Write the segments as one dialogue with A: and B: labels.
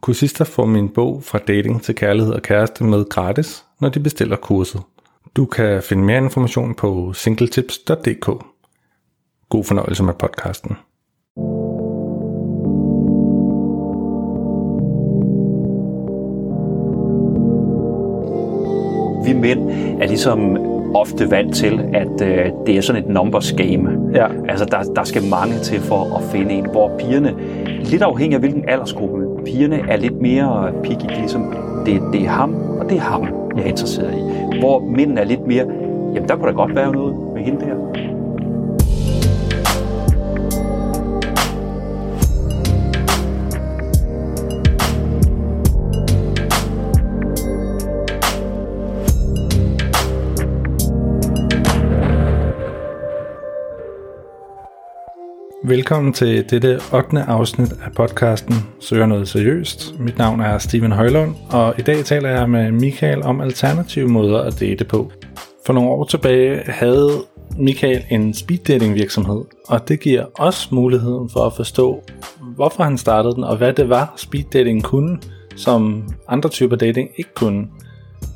A: Kursister får min bog fra dating til kærlighed og kæreste med gratis, når de bestiller kurset. Du kan finde mere information på singletips.dk. God fornøjelse med podcasten.
B: Vi mænd er ligesom ofte vant til, at øh, det er sådan et numbers game.
A: Ja.
B: Altså, der, der skal mange til for at finde en, hvor pigerne, lidt afhængig af hvilken aldersgruppe, pigerne er lidt mere picky, ligesom, det, det er ham, og det er ham, jeg er interesseret i. Hvor mændene er lidt mere, jamen der kunne da godt være noget med hende der.
A: Velkommen til dette 8. afsnit af podcasten Søger noget seriøst. Mit navn er Steven Højlund, og i dag taler jeg med Michael om alternative måder at date på. For nogle år tilbage havde Michael en speeddating virksomhed, og det giver os muligheden for at forstå, hvorfor han startede den, og hvad det var, speeddating kunne, som andre typer dating ikke kunne.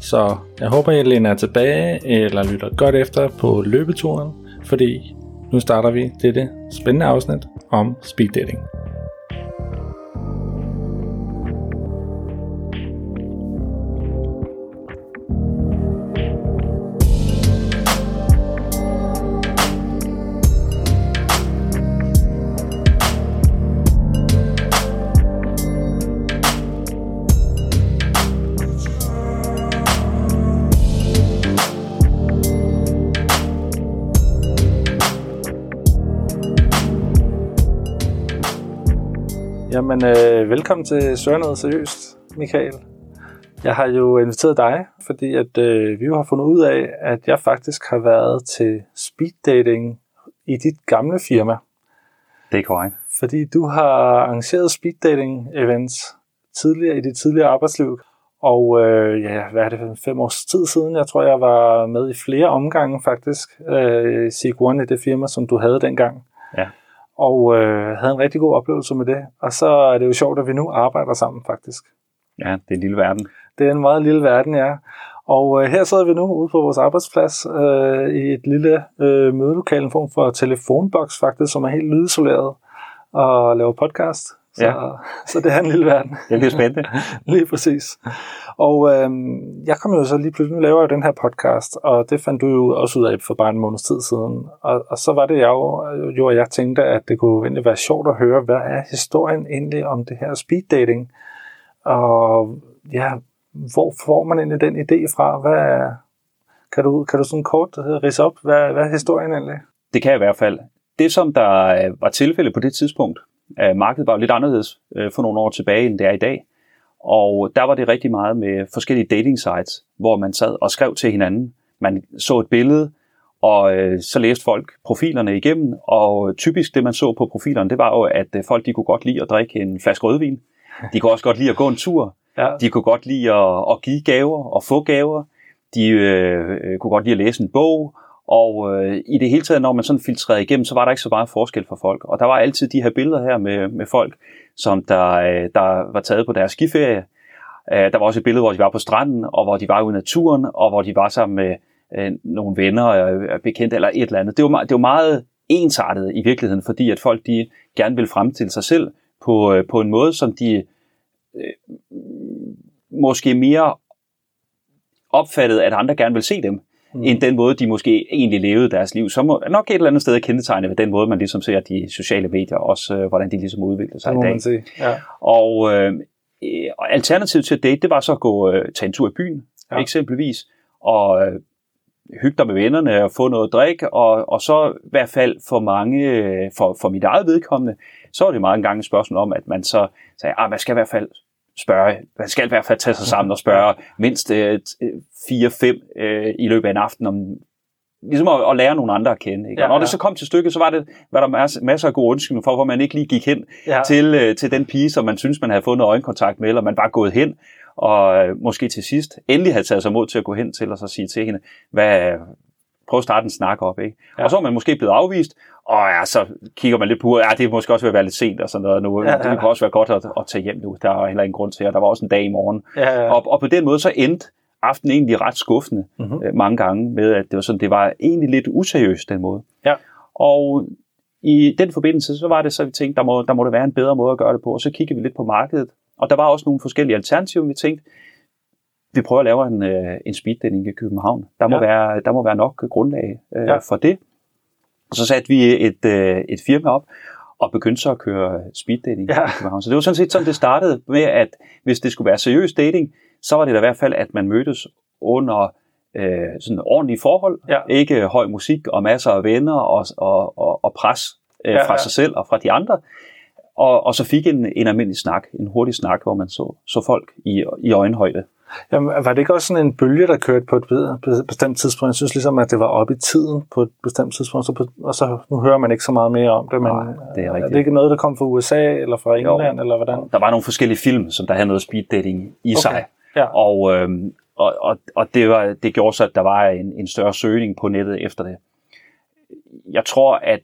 A: Så jeg håber, I læner tilbage eller lytter godt efter på løbeturen, fordi nu starter vi dette spændende afsnit om speed dating. Velkommen til Søger noget seriøst, Michael. Jeg har jo inviteret dig, fordi at øh, vi jo har fundet ud af, at jeg faktisk har været til speed dating i dit gamle firma.
B: Det er korrekt.
A: Fordi du har arrangeret speed dating events tidligere i dit tidligere arbejdsliv. Og øh, ja, hvad er det, fem års tid siden? Jeg tror, jeg var med i flere omgange faktisk. Øh, Sig One i det firma, som du havde dengang
B: Ja.
A: Og øh, havde en rigtig god oplevelse med det. Og så er det jo sjovt, at vi nu arbejder sammen faktisk.
B: Ja, det er en lille verden.
A: Det er en meget lille verden, ja. Og øh, her sidder vi nu ude på vores arbejdsplads øh, i et lille øh, mødelokale, en form for telefonboks faktisk, som er helt lydisoleret og laver podcast. Så,
B: Ja.
A: så det er en lille verden.
B: Det bliver spændende.
A: lige præcis. Og øh, jeg kom jo så lige pludselig, nu laver jeg jo den her podcast, og det fandt du jo også ud af for bare en måneds tid siden. Og, og så var det jeg jo, øh, jo, jeg tænkte, at det kunne egentlig være sjovt at høre, hvad er historien egentlig om det her speed dating? Og ja, hvor får man egentlig den idé fra? Hvad er, kan, du, kan du sådan kort øh, rise op, hvad, hvad er historien egentlig?
B: Det kan jeg i hvert fald. Det, som der øh, var tilfælde på det tidspunkt, markedet var jo lidt anderledes for nogle år tilbage, end det er i dag. Og der var det rigtig meget med forskellige dating sites, hvor man sad og skrev til hinanden. Man så et billede, og øh, så læste folk profilerne igennem, og typisk det, man så på profilerne, det var jo, at øh, folk de kunne godt lide at drikke en flaske rødvin. De kunne også godt lide at gå en tur.
A: Ja,
B: De kunne godt lide at, at give gaver og få gaver. De øh, øh, kunne godt lide at læse en bog. Og øh, i det hele taget, når man sådan filtrerede igennem, så var der ikke så meget forskel for folk. Og der var altid de her billeder her med, med folk, som der, øh, der var taget på deres skiferie. Øh, der var også et billede, hvor de var på stranden, og hvor de var ude i naturen, og hvor de var sammen med øh, nogle venner, øh, bekendte eller et eller andet. Det var, det var meget ensartet i virkeligheden, fordi at folk de gerne vil fremstille sig selv på, øh, på en måde, som de øh, måske mere opfattede, at andre gerne vil se dem, mm. end den måde, de måske egentlig levede deres liv. Så må nok et eller andet sted kendetegne ved den måde, man ligesom ser de sociale medier, også øh, hvordan de ligesom udvikler sig i dag.
A: man sige. Ja.
B: Og øh, øh, og alternativet til at date, det var så at gå øh, tage en tur i byen,
A: Ja.
B: eksempelvis, og øh, hygge dig med vennerne og få noget drik, og, og så i hvert fald for mange, øh, for, for mit eget vedkommende, så var det meget engang et spørgsmål om, at man så sagde, at man skal i hvert fald spørge, man skal i hvert fald tage sig sammen og spørge mindst øh, 4-5 øh, i løbet af en aften om ligesom at, at lære nogle andre at kende. Ikke? Ja, og når ja. det så kom til stykket, så var, det, var der masser, masser af gode undskyldninger for, hvor man ikke lige gik hen ja. til, øh, til den pige, som man synes, man havde fundet øjenkontakt med, eller man var gået hen, og øh, måske til sidst endelig havde taget sig mod til at gå hen til og så sige til hende, hvad, prøv at starte en snak op. Ikke? Ja. Og så er man måske blevet afvist, og ja, så kigger man lidt på, ja, det måske også ved at være lidt sent og sådan noget nu. Ja, ja. Det kunne også være godt at, at tage hjem nu. Der er heller ingen grund til, at der var også en dag i morgen. Ja, ja. Og, og på den måde så endte aftenen egentlig ret skuffende mm-hmm. øh, mange gange med, at det var sådan, det var egentlig lidt useriøst den måde. Ja. Og i den forbindelse, så var det så, vi tænkte, der må, der må det være en bedre måde at gøre det på, og så kiggede vi lidt på markedet, og der var også nogle forskellige alternativer, vi tænkte, vi prøver at lave en, øh, en speeddating i København. Der må, ja. være, der må være nok grundlag øh, ja. for det. Og så satte vi et, øh, et firma op, og begyndte så at køre speeddating ja. i København. Så det var sådan set sådan, det startede med, at hvis det skulle være seriøs dating, så var det da i hvert fald, at man mødtes under øh, sådan ordentlige forhold. Ja. Ikke høj musik og masser af venner og, og, og, og pres øh, ja, fra ja. sig selv og fra de andre. Og, og så fik en, en almindelig snak, en hurtig snak, hvor man så, så folk i, i øjenhøjde.
A: Jamen, var det ikke også sådan en bølge, der kørte på et bestemt tidspunkt? Jeg synes ligesom, at det var oppe i tiden på et bestemt tidspunkt, så på, og så nu hører man ikke så meget mere om det. Men Nej, det er, rigtigt. er det ikke noget, der kom fra USA eller fra England, jo, eller hvordan?
B: Der var nogle forskellige film, som der havde noget speed dating i okay. sig. Ja. Og, øhm, og, og, og det, var, det gjorde så, at der var en, en større søgning på nettet efter det. Jeg tror, at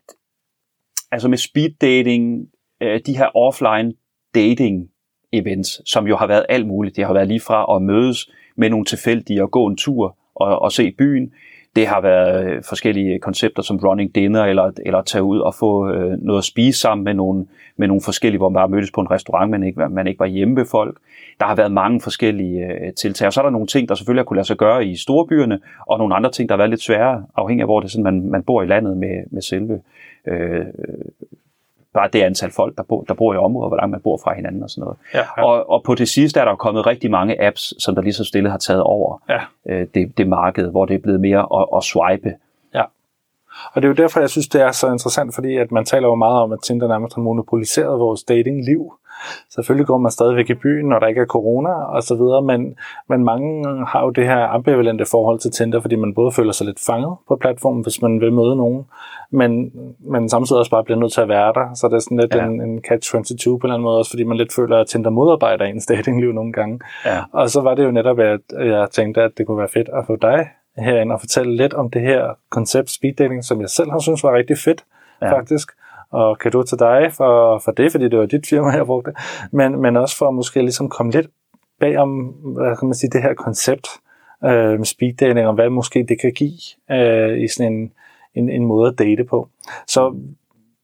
B: altså med speed dating, øh, de her offline dating events, som jo har været alt muligt. Det har været lige fra at mødes med nogle tilfældige og gå en tur og, og se byen. Det har været øh, forskellige koncepter som running dinner, eller, eller tage ud og få øh, noget at spise sammen med nogle, med nogle forskellige, hvor man bare mødtes på en restaurant, men ikke, man ikke var hjemme ved folk. Der har været mange forskellige øh, tiltag, og så er der nogle ting, der selvfølgelig har kunne lade sig gøre i storbyerne, og nogle andre ting, der har været lidt sværere, afhængig af hvor det er sådan, man, man bor i landet med, med selve øh, bare det antal folk, der bor, der bor i området, hvor langt man bor fra hinanden og sådan noget. Ja, ja. Og, og på det sidste er der kommet rigtig mange apps, som der lige så stille har taget over ja. øh, det, det marked, hvor det er blevet mere at, at swipe.
A: Ja. Og det er jo derfor, jeg synes, det er så interessant, fordi at man taler jo meget om, at Tinder nærmest har monopoliseret vores datingliv. Selvfølgelig går man stadigvæk i byen, når der ikke er corona og så videre, men, men mange har jo det her ambivalente forhold til Tinder, fordi man både føler sig lidt fanget på platformen, hvis man vil møde nogen, men, men samtidig også bare bliver nødt til at være der. Så det er sådan lidt ja. en, en catch-22 på en eller anden måde, også fordi man lidt føler, at Tinder modarbejder ens datingliv nogle gange. Ja. Og så var det jo netop, at jeg tænkte, at det kunne være fedt at få dig herinde og fortælle lidt om det her koncept speed dating, som jeg selv har synes var rigtig fedt, ja. faktisk og kan du til dig for, for det, fordi det var dit firma, jeg brugte, men, men også for at måske ligesom komme lidt bag om, hvad kan man sige, det her koncept øh, med speed dating, og hvad måske det kan give øh, i sådan en, en, en måde at date på. Så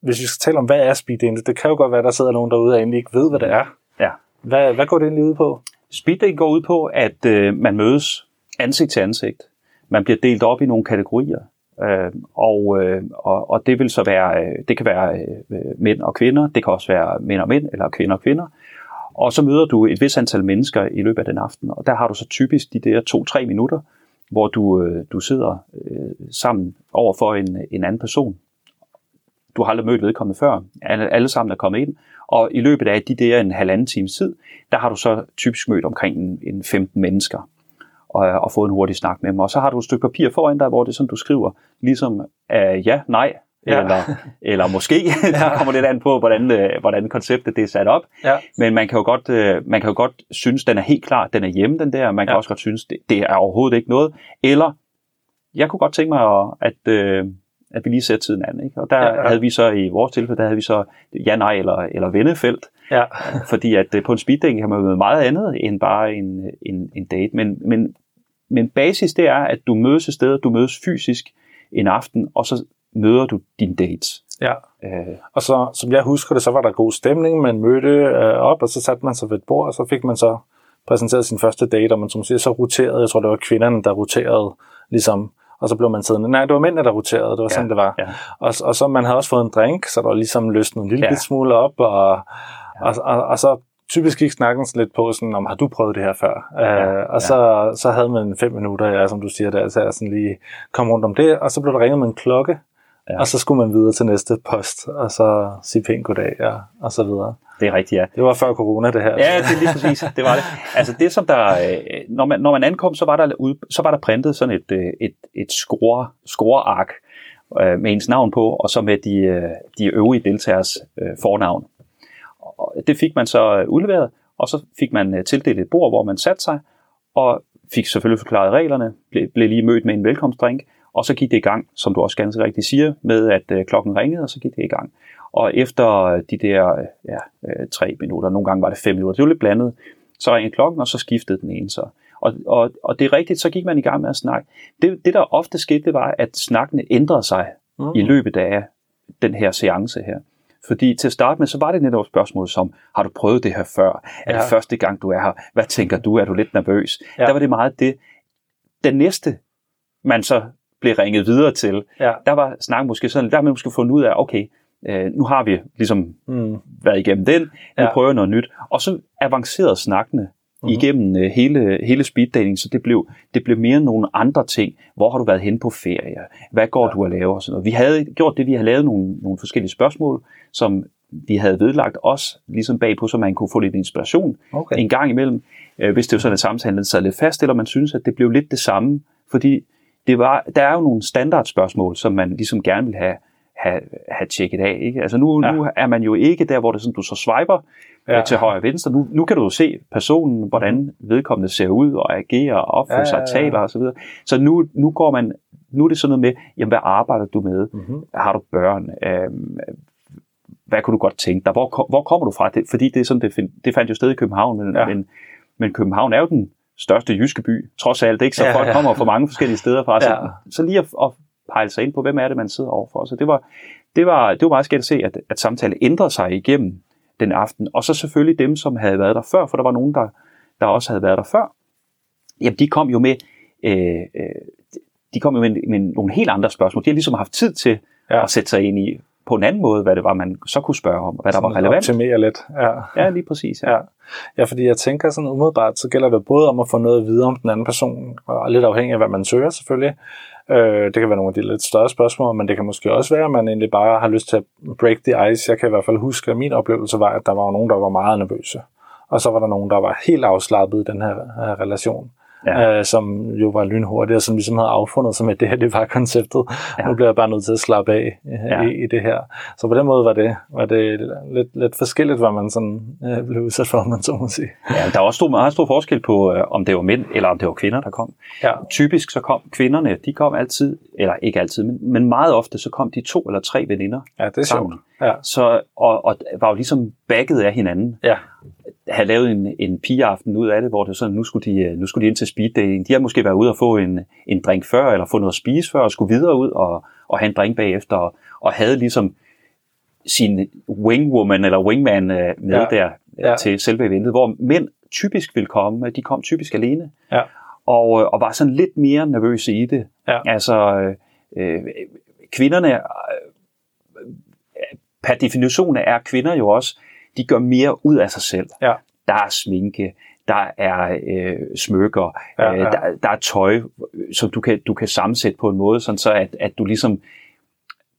A: hvis vi skal tale om, hvad er speed dating, det kan jo godt være, at der sidder nogen derude, der egentlig ikke ved, hvad det er. Ja. Hvad, hvad går det egentlig ud på?
B: Speed dating går ud på, at øh, man mødes ansigt til ansigt. Man bliver delt op i nogle kategorier. Øh, og, øh, og, og det vil så være, øh, det kan være øh, mænd og kvinder, det kan også være mænd og mænd, eller kvinder og kvinder. Og så møder du et vis antal mennesker i løbet af den aften, og der har du så typisk de der to-tre minutter, hvor du, øh, du sidder øh, sammen over for en, en anden person. Du har aldrig mødt vedkommende før. Alle, alle sammen er kommet ind, og i løbet af de der en halvanden times tid, der har du så typisk mødt omkring en, en 15 mennesker og, og få en hurtig snak med dem. Og så har du et stykke papir foran dig, hvor det er sådan, du skriver ligesom uh, ja, nej, ja. eller, eller måske. det kommer lidt an på, hvordan, uh, hvordan konceptet det er sat op. Ja. Men man kan, jo godt, uh, man kan jo godt synes, den er helt klar, den er hjemme, den der. Man kan ja. også godt synes, det, det er overhovedet ikke noget. Eller, jeg kunne godt tænke mig, at, uh, at vi lige ser tiden an. Ikke? Og der ja, ja. havde vi så, i vores tilfælde, der havde vi så ja, nej eller, eller vennefelt. Ja. fordi at på en speeddating kan man møde meget andet end bare en, en, en date. Men, men men basis det er, at du mødes et sted, du mødes fysisk en aften, og så møder du din dates.
A: Ja, øh. og så som jeg husker det, så var der god stemning, man mødte øh, op, og så satte man sig ved et bord, og så fik man så præsenteret sin første date, og man som siger, så roterede, jeg tror det var kvinderne, der roterede, ligesom, og så blev man siddende. Nej, det var mændene, der roterede, det var ja, sådan, det var. Ja. Og, og så man havde også fået en drink, så der var ligesom løsnet en lille ja. smule op, og, ja. og, og, og så typisk gik snakken lidt på, sådan, om har du prøvet det her før? Ja, uh, og ja. så, så havde man fem minutter, ja, som du siger, der, så jeg sådan lige kom rundt om det, og så blev der ringet med en klokke, ja. og så skulle man videre til næste post, og så sige pænt goddag, ja, og så videre.
B: Det er rigtigt, ja.
A: Det var før corona, det her.
B: Ja, det er lige præcis. Det var det. Altså det, som der, øh, når man, når man ankom, så var der, ude, så var der printet sådan et, øh, et, et score, scoreark øh, med ens navn på, og så med de, de øvrige deltagers fornavn. Og det fik man så udleveret, og så fik man tildelt et bord, hvor man satte sig, og fik selvfølgelig forklaret reglerne, blev, blev lige mødt med en velkomstdrink, og så gik det i gang, som du også ganske rigtigt siger, med at klokken ringede, og så gik det i gang. Og efter de der ja, øh, tre minutter, nogle gange var det fem minutter, det var lidt blandet, så ringede klokken, og så skiftede den ene så. Og, og, og det er rigtigt, så gik man i gang med at snakke. Det, det der ofte skete, det var, at snakkene ændrede sig mm. i løbet af den her seance her. Fordi til at starte med, så var det netop et spørgsmål som, har du prøvet det her før? Er ja. det første gang, du er her? Hvad tænker du? Er du lidt nervøs? Ja. Der var det meget det. Den næste, man så blev ringet videre til, ja. der var snak måske sådan, der man måske fundet ud af, okay, øh, nu har vi ligesom mm. været igennem den, nu ja. prøver noget nyt. Og så avancerede snakkene mm-hmm. igennem øh, hele, hele speeddating, så det blev, det blev mere nogle andre ting. Hvor har du været hen på ferie? Hvad går ja. du at lave? Og sådan noget. Vi havde gjort det, vi havde lavet nogle, nogle forskellige spørgsmål, som vi havde vedlagt os ligesom bagpå, så man kunne få lidt inspiration okay. en gang imellem. Øh, hvis det var sådan, at samtalen sad lidt fast, eller man synes, at det blev lidt det samme. Fordi det var, der er jo nogle standardspørgsmål, som man ligesom gerne vil have have, have tjekket af. Ikke? Altså nu, ja. nu er man jo ikke der, hvor det sådan, du så swiper ja. til højre og venstre. Nu, nu kan du jo se personen, hvordan vedkommende ser ud og agerer og opfører ja, sig, ja, ja. taler osv. Så, så nu, nu går man, nu er det sådan noget med, jamen, hvad arbejder du med? Mm-hmm. Har du børn? Øhm, hvad kunne du godt tænke dig? Hvor, hvor kommer du fra? Det, fordi det, er sådan, det, find, det fandt jo sted i København, men, ja. men, men København er jo den største jyske by, trods alt, ikke? så ja, folk ja. kommer fra mange forskellige steder fra. Så, ja. så lige at, at pejle sig ind på, hvem er det, man sidder overfor. Så det var, det var, det var meget skægt at se, at, at samtalen ændrede sig igennem den aften. Og så selvfølgelig dem, som havde været der før, for der var nogen, der, der også havde været der før. Jamen, de kom jo med, øh, øh de kom jo med, med nogle helt andre spørgsmål. De har ligesom haft tid til ja. at sætte sig ind i, på en anden måde, hvad det var, man så kunne spørge om, hvad der var relevant.
A: Optimere lidt. Ja.
B: ja, lige præcis. Ja.
A: ja. ja, fordi jeg tænker sådan umiddelbart, så gælder det både om at få noget at vide om den anden person, og lidt afhængig af, hvad man søger selvfølgelig, Øh, det kan være nogle af de lidt større spørgsmål, men det kan måske også være, at man egentlig bare har lyst til at break the ice. Jeg kan i hvert fald huske, at min oplevelse var, at der var nogen, der var meget nervøse. Og så var der nogen, der var helt afslappet i den her, her relation ja. øh, som jo var lynhurtigt, og som ligesom havde affundet sig med, at det her det var konceptet. Ja. Nu bliver jeg bare nødt til at slappe af øh, ja. i, i det her. Så på den måde var det, var det lidt, lidt forskelligt, hvad man sådan, øh, blev udsat for, man så må sige.
B: Ja, der er også stor, meget stor forskel på, øh, om det var mænd eller om det var kvinder, der kom. Ja. Typisk så kom kvinderne, de kom altid, eller ikke altid, men, men meget ofte så kom de to eller tre veninder
A: Ja, det er sammen. sjovt. Ja.
B: Så, og, og var jo ligesom bagget af hinanden. Ja have lavet en, en pigeaften ud af det, hvor det sådan, nu skulle, de, øh, nu skulle de ind til speed dating. De har måske været ude og få en, en drink før, eller få noget at spise før, og skulle videre ud og, og have en drink bagefter, og, og havde ligesom sin wingwoman eller wingman øh, med ja. der ja. til selve eventet, hvor mænd typisk vil komme, de kom typisk alene, ja. og, øh, og var sådan lidt mere nervøse i det. Ja. Altså, øh, kvinderne, øh, per definition er kvinder jo også de gør mere ud af sig selv. Ja. Der er sminke, der er øh, smykker, ja, ja. Øh, der, der er tøj, som du kan, du kan sammensætte på en måde, sådan så at, at du ligesom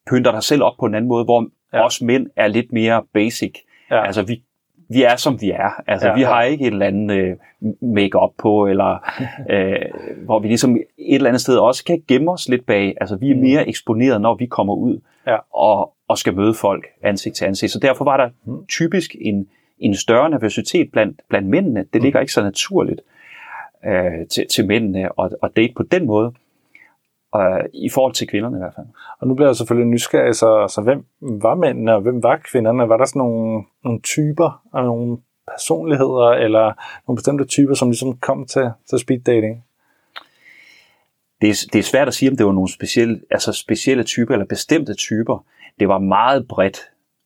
B: pynter dig selv op på en anden måde, hvor ja. os mænd er lidt mere basic. Ja. Altså vi, vi er som vi er. Altså ja, vi har ikke et eller andet øh, make-up på, eller øh, hvor vi ligesom et eller andet sted også kan gemme os lidt bag. Altså vi er mm. mere eksponeret, når vi kommer ud. Ja. Og, og skal møde folk ansigt til ansigt. Så derfor var der typisk en, en større nervøsitet blandt, blandt mændene. Det ligger ikke så naturligt øh, til, til mændene at, at date på den måde, øh, i forhold til kvinderne i hvert fald.
A: Og nu bliver jeg selvfølgelig nysgerrig, så, så hvem var mændene, og hvem var kvinderne? Var der sådan nogle, nogle typer og nogle personligheder, eller nogle bestemte typer, som ligesom kom til, til speed dating?
B: Det er, det er svært at sige, om det var nogle specielle, altså specielle typer eller bestemte typer. Det var meget bredt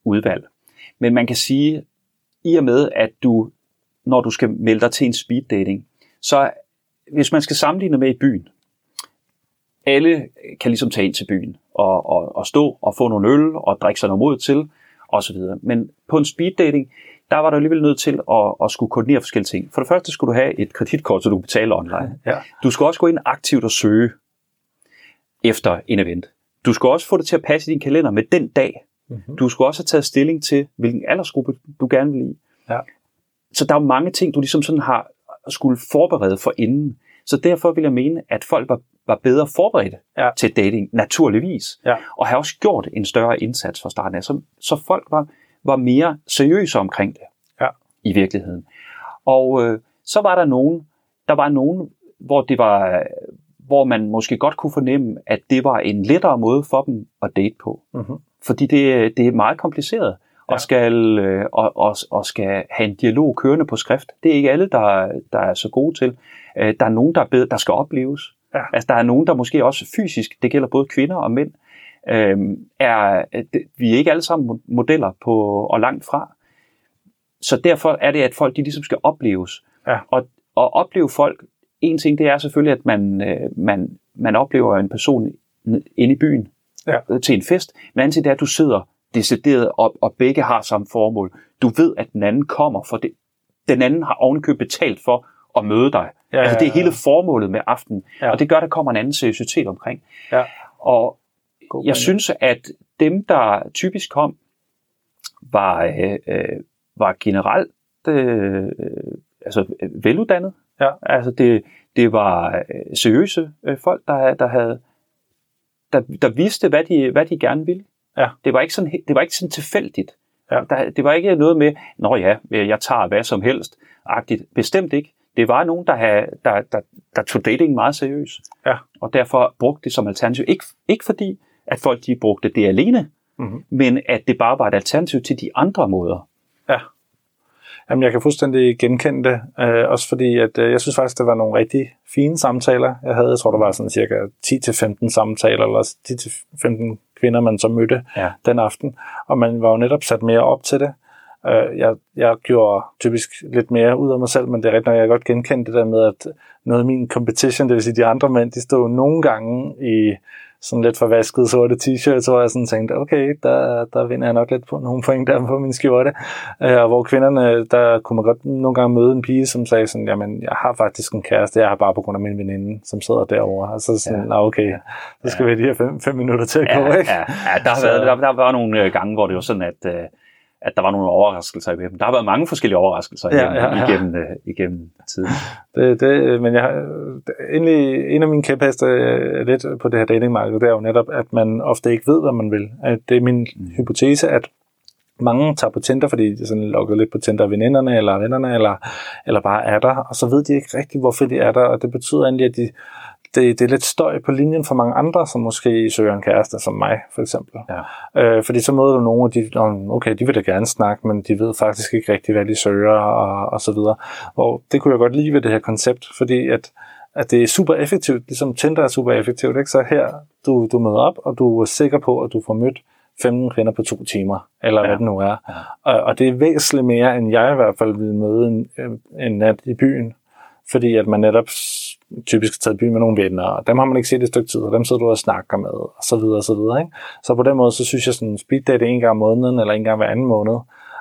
B: udvalg. Men man kan sige, i og med, at du, når du skal melde dig til en speed dating, så hvis man skal sammenligne med i byen, alle kan ligesom tage ind til byen og, og, og stå og få nogle øl og drikke sig noget mod til osv. Men på en speed dating, der var du alligevel nødt til at, at skulle koordinere forskellige ting. For det første skulle du have et kreditkort, så du kan betale online. Ja. Du skulle også gå ind aktivt og søge efter en event. Du skal også få det til at passe i din kalender med den dag.
A: Mm-hmm.
B: Du skal også have taget stilling til, hvilken aldersgruppe du gerne vil i.
A: Ja.
B: Så der er jo mange ting, du ligesom sådan har skulle forberede for inden. Så derfor vil jeg mene, at folk var, var bedre forberedte
A: Ja.
B: til dating, naturligvis.
A: Ja.
B: Og har også gjort en større indsats fra starten af. Så, så folk var, var mere seriøse omkring det
A: Ja.
B: i virkeligheden. Og øh, så var der nogen, der var nogen, hvor det var, hvor man måske godt kunne fornemme, at det var en lettere måde for dem at date på.
A: Mm-hmm.
B: Fordi det, det er meget kompliceret
A: Ja.
B: og, skal, øh, og, og, og skal have en dialog kørende på skrift. Det er ikke alle, der, der er så gode til. Øh, Der er nogen, der, er bedre, der skal opleves.
A: Ja.
B: Altså, der er nogen, der måske også fysisk, det gælder både kvinder og mænd, øh, er, vi er ikke alle sammen mo- modeller på, og langt fra. Så derfor er det, at folk de ligesom skal opleves.
A: Ja.
B: Og, og opleve folk, en ting det er selvfølgelig, at man, øh, man, man oplever en person inde i byen
A: Ja.
B: øh, til en fest. Men anden ting det er, at du sidder decideret op, og begge har samme formål. Du ved, at den anden kommer, for det, den anden har ovenikøbet betalt for at møde dig.
A: Ja,
B: altså, det er hele formålet med aftenen.
A: Ja.
B: Og det gør, at der kommer en anden seriøsitet omkring.
A: Ja.
B: Og
A: God
B: jeg synes, at dem, der typisk kom, var, øh, var generelt øh, altså, veluddannet.
A: Ja.
B: Altså det, det var øh, seriøse øh, folk, der, der havde der, der vidste, hvad de, hvad de gerne ville.
A: Ja.
B: Det var ikke sådan, det var ikke sådan tilfældigt.
A: Ja.
B: Der, det var ikke noget med, nå ja, jeg tager hvad som helst, agtigt. Bestemt ikke. Det var nogen, der, havde, der, der, der tog dating meget seriøst.
A: Ja.
B: Og derfor brugte det som alternativ. Ikke, ikke fordi, at folk de brugte det alene,
A: Mm-hmm.
B: men at det bare var et alternativ til de andre måder.
A: Ja. Jamen, jeg kan fuldstændig genkende det, øh, også fordi, at øh, jeg synes faktisk, det var nogle rigtig fine samtaler, jeg havde. Jeg tror, der var sådan cirka 10-15 samtaler, eller 10-15 kvinder, man så mødte
B: Ja.
A: den aften, og man var jo netop sat mere op til det. Øh, jeg, jeg gjorde typisk lidt mere ud af mig selv, men det er rigtigt, når jeg godt genkendte det der med, at noget af min competition, det vil sige de andre mænd, de stod nogle gange i sådan lidt forvaskede sorte t-shirts, hvor jeg sådan tænkte, okay, der, der vinder jeg nok lidt på nogle point der på min skjorte. Øh, og hvor kvinderne, der kunne man godt nogle gange møde en pige, som sagde sådan, jamen, jeg har faktisk en kæreste, jeg har bare på grund af min veninde, som sidder derovre. Og så sådan, ja. okay, så skal vi lige have fem, fem minutter til at gå,
B: Ja,
A: ikke?
B: ja, ja der, har
A: Så-
B: været, der, der var nogle øh, gange, hvor det var sådan, at, øh, at der var nogle overraskelser i dem. Der har været mange forskellige overraskelser igennem,
A: ja, ja.
B: igennem, øh, igennem tiden.
A: Det, det, men jeg, egentlig, en af mine kæpheste øh, lidt på det her datingmarked, det er jo netop, at man ofte ikke ved, hvad man vil. At det er min mm. hypotese, at mange tager på Tinder, fordi de sådan logger lidt på Tinder af veninderne eller vennerne, eller, eller bare er der, og så ved de ikke rigtigt, hvorfor de er der, og det betyder egentlig, at de, det, det er lidt støj på linjen for mange andre, som måske søger en kæreste, som mig for eksempel.
B: Ja.
A: Øh, fordi så møder du nogen, og de, "Nå, okay, de vil da gerne snakke, men de ved faktisk ikke rigtigt, hvad de søger, og, og så videre. Og det kunne jeg godt lide ved det her koncept, fordi at, at det er super effektivt, ligesom Tinder er super effektivt, ikke? så her, du, du møder op, og du er sikker på, at du får mødt 15 kvinder på to timer, eller. Ja. hvad det nu er.
B: Ja.
A: Og, og det er væsentligt mere, end jeg i hvert fald ville møde en, en nat i byen, fordi at man netop typisk har taget i byen med nogle venner, og dem har man ikke set i et stykke tid, og dem sidder du og snakker med, og så videre, og så videre. Ikke? Så på den måde, så synes jeg sådan, speed date en gang om måneden, eller en gang hver anden måned.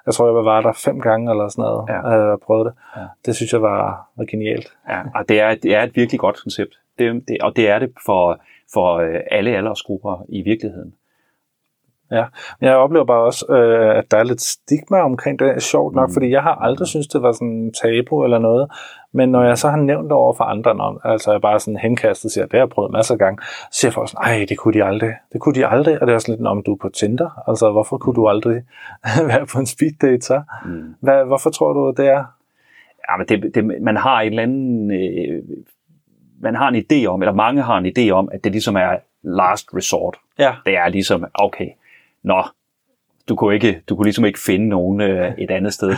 A: Jeg tror, jeg var der fem gange, eller sådan noget,
B: Ja.
A: ja. øh, og prøvede det.
B: Ja.
A: Det synes jeg var, var genialt.
B: Ja, og det er, det er et virkelig godt koncept. Det, det, og det er det for, for øh, alle aldersgrupper i virkeligheden.
A: Ja, men jeg oplever bare også, øh, at der er lidt stigma omkring det. Det er sjovt nok,
B: Mm.
A: fordi jeg har aldrig synes det var sådan en tabu eller noget. Men når jeg så har nævnt det over for andre, når, altså jeg bare sådan henkastet siger, det har jeg prøvet masser af gange, så siger folk sådan, nej, det kunne de aldrig. Det kunne de aldrig. Og det er sådan lidt, om du er på Tinder. Altså, hvorfor kunne du aldrig være på en speed date så?
B: Mm.
A: Hvad, hvorfor tror du, det er?
B: Ja, men det, det, man har en eller anden... Øh, man har en idé om, eller mange har en idé om, at det ligesom er last resort.
A: Ja.
B: Det er ligesom, okay, nå, du kunne, ikke, du kunne ligesom ikke finde nogen øh, et andet sted.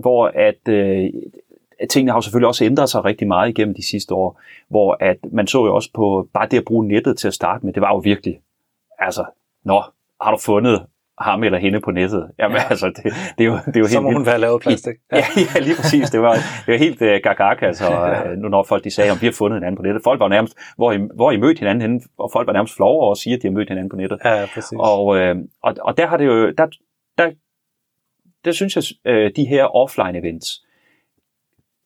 B: Hvor at, øh, tingene har jo selvfølgelig også ændret sig rigtig meget igennem de sidste år, hvor at man så jo også på, bare det at bruge nettet til at starte med, det var jo virkelig, altså, nå, har du fundet ham eller hende på nettet? Jamen
A: Ja.
B: ja. altså, det, det, er jo, det er jo
A: Så
B: helt
A: må hun være lavet plastik.
B: Ja, ja, lige præcis. Det var, det var helt uh, gagak, altså, uh, nu når folk de sagde, om vi har fundet hinanden på nettet. Folk var nærmest, hvor I, hvor I mødte hinanden henne, og folk var nærmest flove over at sige, at de har mødt hinanden på nettet.
A: Ja, ja præcis.
B: Og, øh, og, og der har det jo, der, der, der synes jeg, øh, de her offline events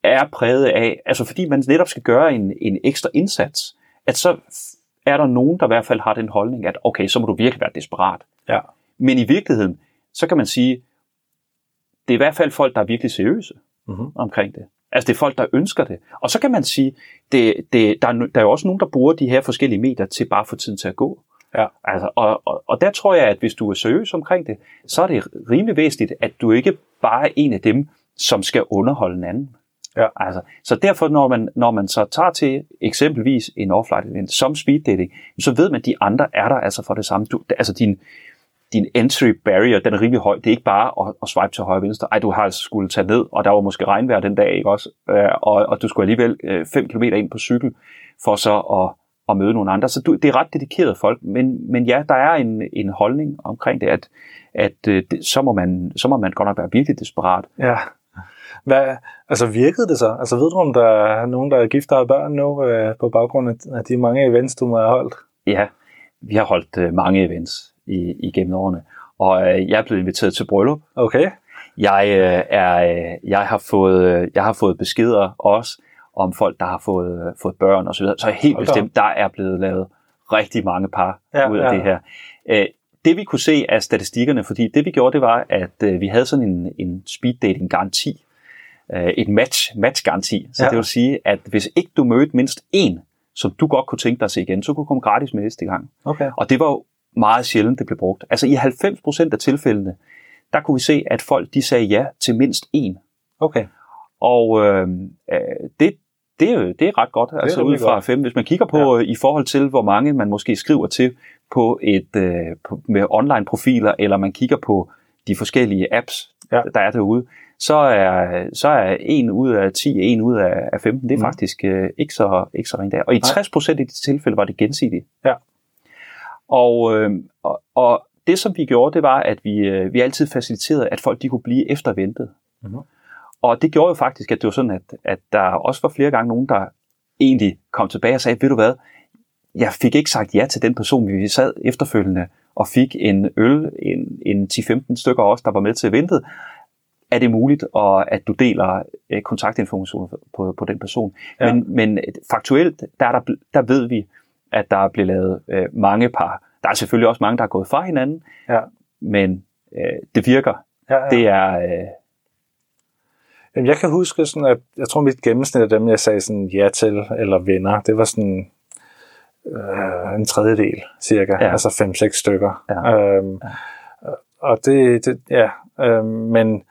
B: er præget af, altså fordi man netop skal gøre en, en ekstra indsats, at så, er der nogen, der i hvert fald har den holdning, at okay, så må du virkelig være desperat.
A: Ja.
B: Men i virkeligheden, så kan man sige, det er i hvert fald folk, der er virkelig seriøse
A: Mhm.
B: omkring det. Altså det er folk, der ønsker det. Og så kan man sige, det, det, der, er, der er jo også nogen, der bruger de her forskellige medier til bare at få tiden til at gå.
A: Ja.
B: Altså, og, og, og der tror jeg, at hvis du er seriøs omkring det, så er det rimelig væsentligt, at du ikke bare er en af dem, som skal underholde en anden.
A: Ja.
B: Altså, så derfor, når man, når man så tager til eksempelvis en offline event som speed dating, så ved man, at de andre er der altså for det samme. Du, altså din, din entry barrier, den er rimelig høj. Det er ikke bare at, at swipe til højre og venstre. Ej, du har altså skulle tage ned, og der var måske regnvejr den dag, ikke også? Øh, og, og du skulle alligevel 5 km ind på cykel, for så at, at møde nogle andre. Så du, det er ret dedikerede folk. Men, men ja, der er en, en holdning omkring det, at, at øh, det, så, må man, så må man godt nok være virkelig desperat.
A: Ja. Hvad, altså virkede det så? Altså ved du, om der er nogen, der er gift og har børn nu, øh, på baggrund af- af de mange events, du må have holdt?
B: Ja, vi har holdt øh, mange events i, igennem årene, og øh, jeg er blevet inviteret til bryllup.
A: Okay.
B: Jeg, øh, er, øh, jeg, har fået, øh, jeg har fået beskeder også om folk, der har fået, øh, fået børn osv. Så helt
A: Hold
B: bestemt, der er blevet lavet rigtig mange par
A: Ja,
B: ud af
A: ja.
B: det her. Øh, det vi kunne se af statistikkerne, fordi det vi gjorde, det var, at øh, vi havde sådan en, en speed dating garanti, øh, et match, match garanti. Så
A: ja.
B: det vil sige, at hvis ikke du mødte mindst en, som du godt kunne tænke dig at se igen, så kunne du komme gratis med næste gang.
A: Okay.
B: Og det var jo meget sjældent, det blev brugt. Altså i 90% af tilfældene, der kunne vi se, at folk de sagde ja til mindst én.
A: Okay.
B: Og øh, øh, det, det, er det er ret godt, altså ud fra
A: godt.
B: fem. Hvis man kigger på ja. i forhold til, hvor mange man måske skriver til på et øh, på, med online profiler, eller man kigger på de forskellige apps,
A: Ja.
B: der er derude, så er, så er en ud af 10, en ud af af 15, det er
A: Mm.
B: faktisk øh, ikke så, ikke så rent der. Og i
A: Nej.
B: 60 procent af de tilfælde var det gensidigt.
A: Ja.
B: Og, øh, og, og det, som vi gjorde, det var, at vi, øh, vi altid faciliterede, at folk de kunne blive efter ventet.
A: Mhm.
B: Og det gjorde jo faktisk, at det var sådan, at, at der også var flere gange nogen, der egentlig kom tilbage og sagde, ved du hvad, jeg fik ikke sagt ja til den person, vi sad efterfølgende og fik en øl, en, en 10-15 stykker også, der var med til eventet. Er det muligt, og at du deler øh, kontaktinformationer på, på den person?
A: Ja.
B: Men, men faktuelt, der, er der, der ved vi, at der er blevet lavet øh, mange par. Der er selvfølgelig også mange, der er gået fra hinanden,
A: Ja.
B: men øh, det virker.
A: Ja, ja.
B: Det er... Øh,
A: Jamen, jeg kan huske sådan, at jeg tror, mit gennemsnit af dem, jeg sagde sådan ja til, eller venner, det var sådan øh, en tredjedel, cirka. Ja.
B: Ja.
A: Altså fem-seks stykker.
B: Ja.
A: Øhm, Og det, det ja, øhm, men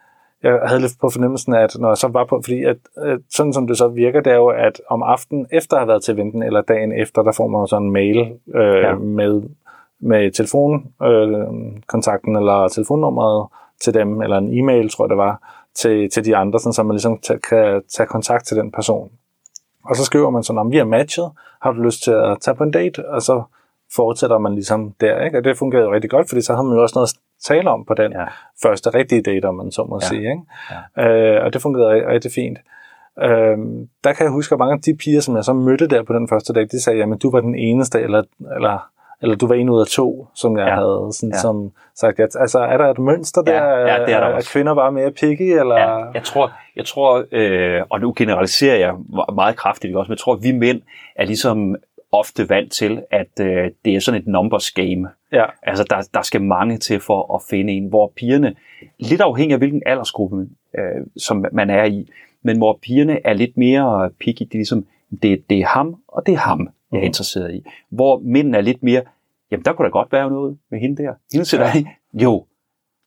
A: jeg havde lidt på fornemmelsen, at når jeg så var på, fordi at, at sådan som det så virker, det er jo, at om aftenen efter at have været til eventen, eller dagen efter, der får man jo sådan en mail øh, ja. Med, med telefonkontakten øh, kontakten eller telefonnummeret til dem, eller en e-mail, tror jeg det var, til, til de andre, sådan, så man ligesom ta- kan tage kontakt til den person. Og så skriver man sådan, om vi er matchet, har du lyst til at tage på en date, og så fortsætter man ligesom der, ikke? Og det fungerede rigtig godt, fordi så havde man jo også noget tale om på den ja. Første rigtige date, om man så må ja. Sige, ikke? Ja. Øh, og det fungerede rigtig, fint. Øh, der kan jeg huske, at mange af de piger, som jeg så mødte der på den første date, de sagde, jamen du var den eneste, eller, eller, eller du var en ud af to, som jeg ja. Havde sådan, ja. Som sagt. At, altså, er der et mønster der?
B: Ja, ja, det er der
A: Er
B: også.
A: kvinder bare mere picky, eller?
B: Ja, jeg tror, jeg tror øh, og nu generaliserer jeg meget kraftigt, også, men jeg tror, at vi mænd er ligesom ofte vant til, at øh, det er sådan et numbers game.
A: ja.
B: Altså, der, der skal mange til for at finde en, hvor pigerne, lidt afhængig af hvilken aldersgruppe, øh, som man er i, men hvor pigerne er lidt mere picky, det er ligesom, det, det er ham, og det er ham, jeg er
A: Mhm.
B: interesseret i. Hvor mændene er lidt mere, jamen der kunne da godt være noget med hende der. Hende sætter
A: Ja.
B: Jo,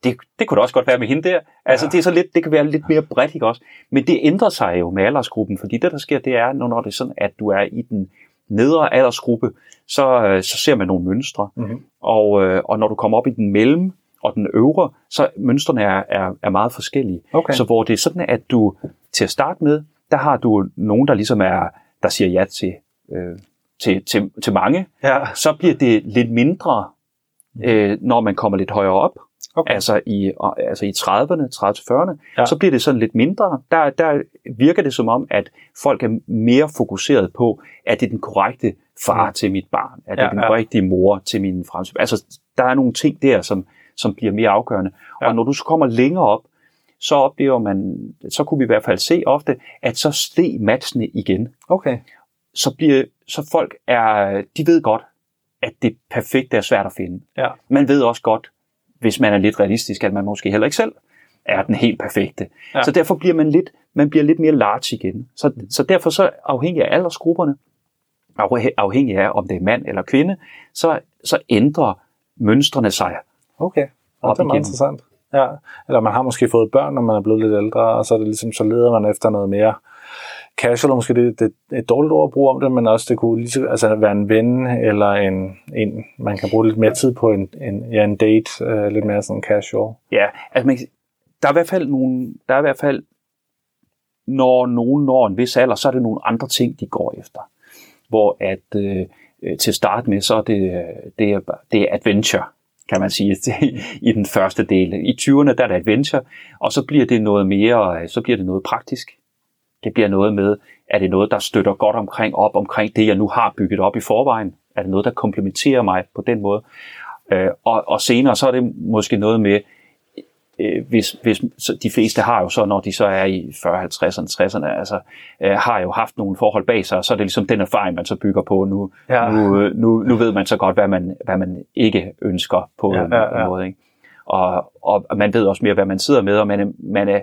B: det, det kunne da også godt være med hende der. Altså,
A: Ja.
B: det er så lidt, det kan være lidt mere bredt, ikke også? Men det ændrer sig jo med aldersgruppen, fordi det, der sker, det er, når når det er sådan, at du er i den nedre aldersgruppe, så, øh, så ser man nogle mønstre.
A: Mm-hmm.
B: Og, øh, og når du kommer op i den mellem og den øvre, så mønstrene er, er, er meget forskellige.
A: Okay.
B: Så hvor det er sådan, at du til at starte med, der har du nogen, der ligesom er, der siger ja til, øh, til, til, til mange.
A: Ja.
B: Så bliver det lidt mindre, øh, når man kommer lidt højere op.
A: Okay.
B: Altså i, altså i 30'erne, 30-40'erne,
A: Ja.
B: så bliver det sådan lidt mindre. Der, der virker det som om, at folk er mere fokuseret på, at det er den korrekte far
A: Ja.
B: til mit barn, at det
A: Ja,
B: er den
A: ja.
B: rigtige mor til min fremtid. Altså, der er nogle ting der, som, som bliver mere afgørende.
A: Ja.
B: Og når du så kommer længere op, så oplever man, så kunne vi i hvert fald se ofte, at så steg matchene igen.
A: Okay.
B: Så bliver, så folk er, de ved godt, at det perfekte er svært at finde.
A: Ja.
B: Man ved også godt, hvis man er lidt realistisk, at man måske heller ikke selv er den helt perfekte.
A: Ja.
B: Så derfor bliver man lidt, man bliver lidt mere large igen. Så, så derfor så afhængig af aldersgrupperne, afhæ- afhængig af om det er mand eller kvinde, så, så ændrer mønstrene sig.
A: Okay, ja, det er meget interessant. Ja. Eller man har måske fået børn, når man er blevet lidt ældre, og så er det ligesom, så leder man efter noget mere casual, måske det, det er et dårligt ord at bruge om det, men også det kunne lige, altså være en ven, eller en, en, man kan bruge lidt mere tid på en, en, ja, en date, øh, lidt mere sådan casual.
B: Ja, altså man, der er i hvert fald nogle, der er i hvert fald, når nogen når en vis alder, så er det nogle andre ting, de går efter. Hvor at øh, øh til at starte med, så er det, det, er, det er adventure, kan man sige, i den første del. I 20'erne, der er der adventure, og så bliver det noget mere, øh, så bliver det noget praktisk. Det bliver noget med, er det noget, der støtter godt omkring op omkring det, jeg nu har bygget op i forvejen? Er det noget, der komplementerer mig på den måde? Øh, og, og senere, så er det måske noget med, øh, hvis, hvis de fleste har jo så, når de så er i 40, 50'erne, 60'erne, altså, øh, har jo haft nogle forhold bag sig, og så er det ligesom den erfaring, man så bygger på. Nu,
A: Ja.
B: nu, øh, nu, nu ved man så godt, hvad man, hvad man ikke ønsker på
A: Ja,
B: en,
A: ja, ja.
B: en måde. Ikke? Og, og man ved også mere, hvad man sidder med, og man man er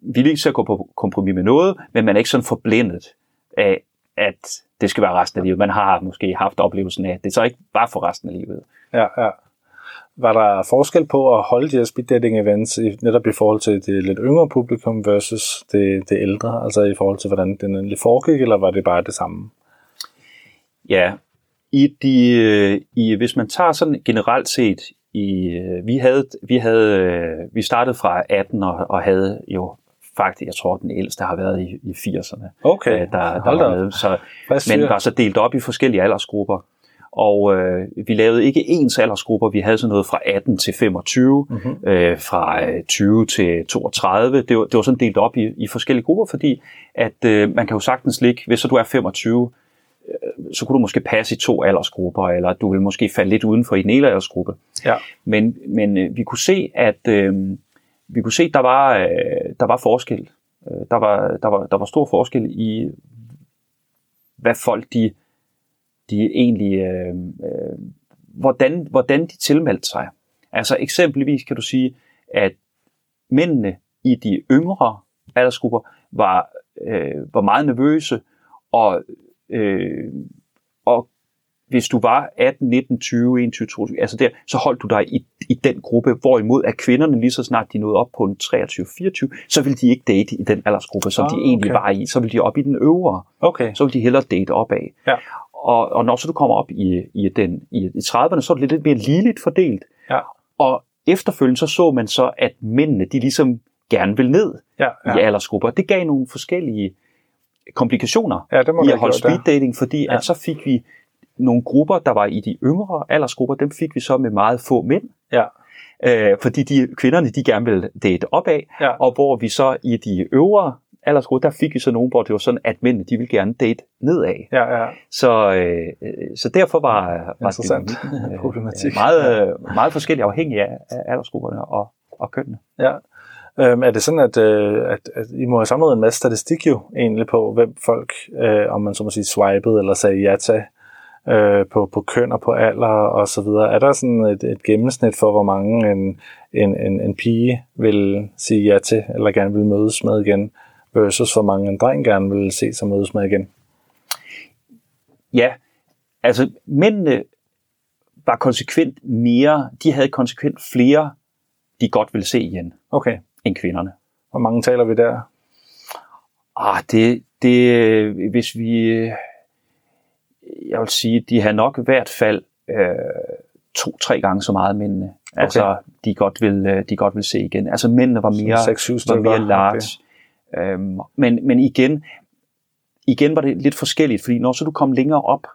B: villig til at gå på kompromis med noget, men man er ikke sådan forblændet af, at det skal være resten af livet. Man har måske haft oplevelsen af, at det så ikke var for resten af livet.
A: Ja, ja. Var der forskel på at holde de her speed dating events netop i forhold til det lidt yngre publikum versus det, det ældre, altså i forhold til hvordan den endelig foregik, eller var det bare det samme?
B: Ja, i de, i, hvis man tager sådan generelt set, i, vi, havde, vi, havde, øh, vi startede fra 18 og, og havde jo faktisk, jeg tror den ældste har været i, i 80'erne,
A: Okay,
B: øh, der, der var med. Så, men var så delt op i forskellige aldersgrupper. Og øh, vi lavede ikke ens aldersgrupper, vi havde sådan noget fra 18 til 25,
A: Mhm.
B: mm-hmm. øh, fra øh, 20 til 32. Det var, det var sådan delt op i, i forskellige grupper, fordi at øh, man kan jo sagtens ligge, hvis så du er 25, øh, så kunne du måske passe i to aldersgrupper, eller du vil måske falde lidt udenfor i den ene aldersgruppe.
A: Ja.
B: Men, men øh, vi kunne se, at øh, vi kunne se, der var øh, der var forskel. Øh, der var der var der var stor forskel i hvad folk de de egentlig øh, øh, hvordan hvordan de tilmeldte sig. Altså eksempelvis kan du sige, at mændene i de yngre aldersgrupper var øh, var meget nervøse og øh, og hvis du var 18, 19, 20, 21, 22, altså der, så holdt du dig i, i den gruppe, hvorimod at kvinderne lige så snart de nåede op på en 23, 24, så ville de ikke date i den aldersgruppe, som
A: Ah,
B: de egentlig
A: okay.
B: var i, så ville de op i den øvre,
A: Okay,
B: så ville de hellere date opad.
A: Ja.
B: Og, og når så du kommer op i, i, den, i, i 30'erne, så er det lidt mere ligeligt fordelt.
A: Ja.
B: Og efterfølgende så så man så, at mændene, de ligesom gerne vil ned
A: ja,
B: ja. i aldersgrupper. Det gav nogle forskellige komplikationer
A: ja det må
B: i at holde speed dating, fordi
A: ja.
B: at så fik vi nogle grupper, der var i de yngre aldersgrupper, dem fik vi så med meget få mænd,
A: Ja,
B: øh, fordi de kvinderne, de gerne ville date opad,
A: ja.
B: og hvor vi så i de øvre aldersgrupper, der fik vi så nogen, hvor det var sådan, at mændene, de ville gerne date nedad.
A: ja, ja.
B: Så, øh, så derfor var, var
A: Interessant
B: dynamikken, øh,
A: problematik.
B: meget, øh, meget forskellig afhængig af, af aldersgrupperne og, og kønnene.
A: Ja. Øhm, er det sådan, at, øh, at, at I må have samlet en masse statistik jo egentlig på, hvem folk, øh, om man så må sige, swipede eller sagde ja til øh, på, på køn og på alder og så videre. Er der sådan et, et gennemsnit for, hvor mange en, en, en, en pige vil sige ja til, eller gerne vil mødes med igen, versus hvor mange en dreng gerne vil se sig mødes med igen?
B: Ja, altså mændene var konsekvent mere, de havde konsekvent flere, de godt ville se igen,
A: Okay.
B: end kvinderne.
A: Hvor mange taler vi der?
B: Ah, det, det, hvis vi, jeg vil sige, de har nok i hvert fald øh, to-tre gange så meget mændene. Okay. Altså, de godt, vil, øh, de godt vil se igen. Altså, mændene var mere,
A: Sådan seks-syv
B: var
A: stykker,
B: mere large.
A: okay.
B: Øhm, men, men igen, igen var det lidt forskelligt, fordi når så du kom længere op,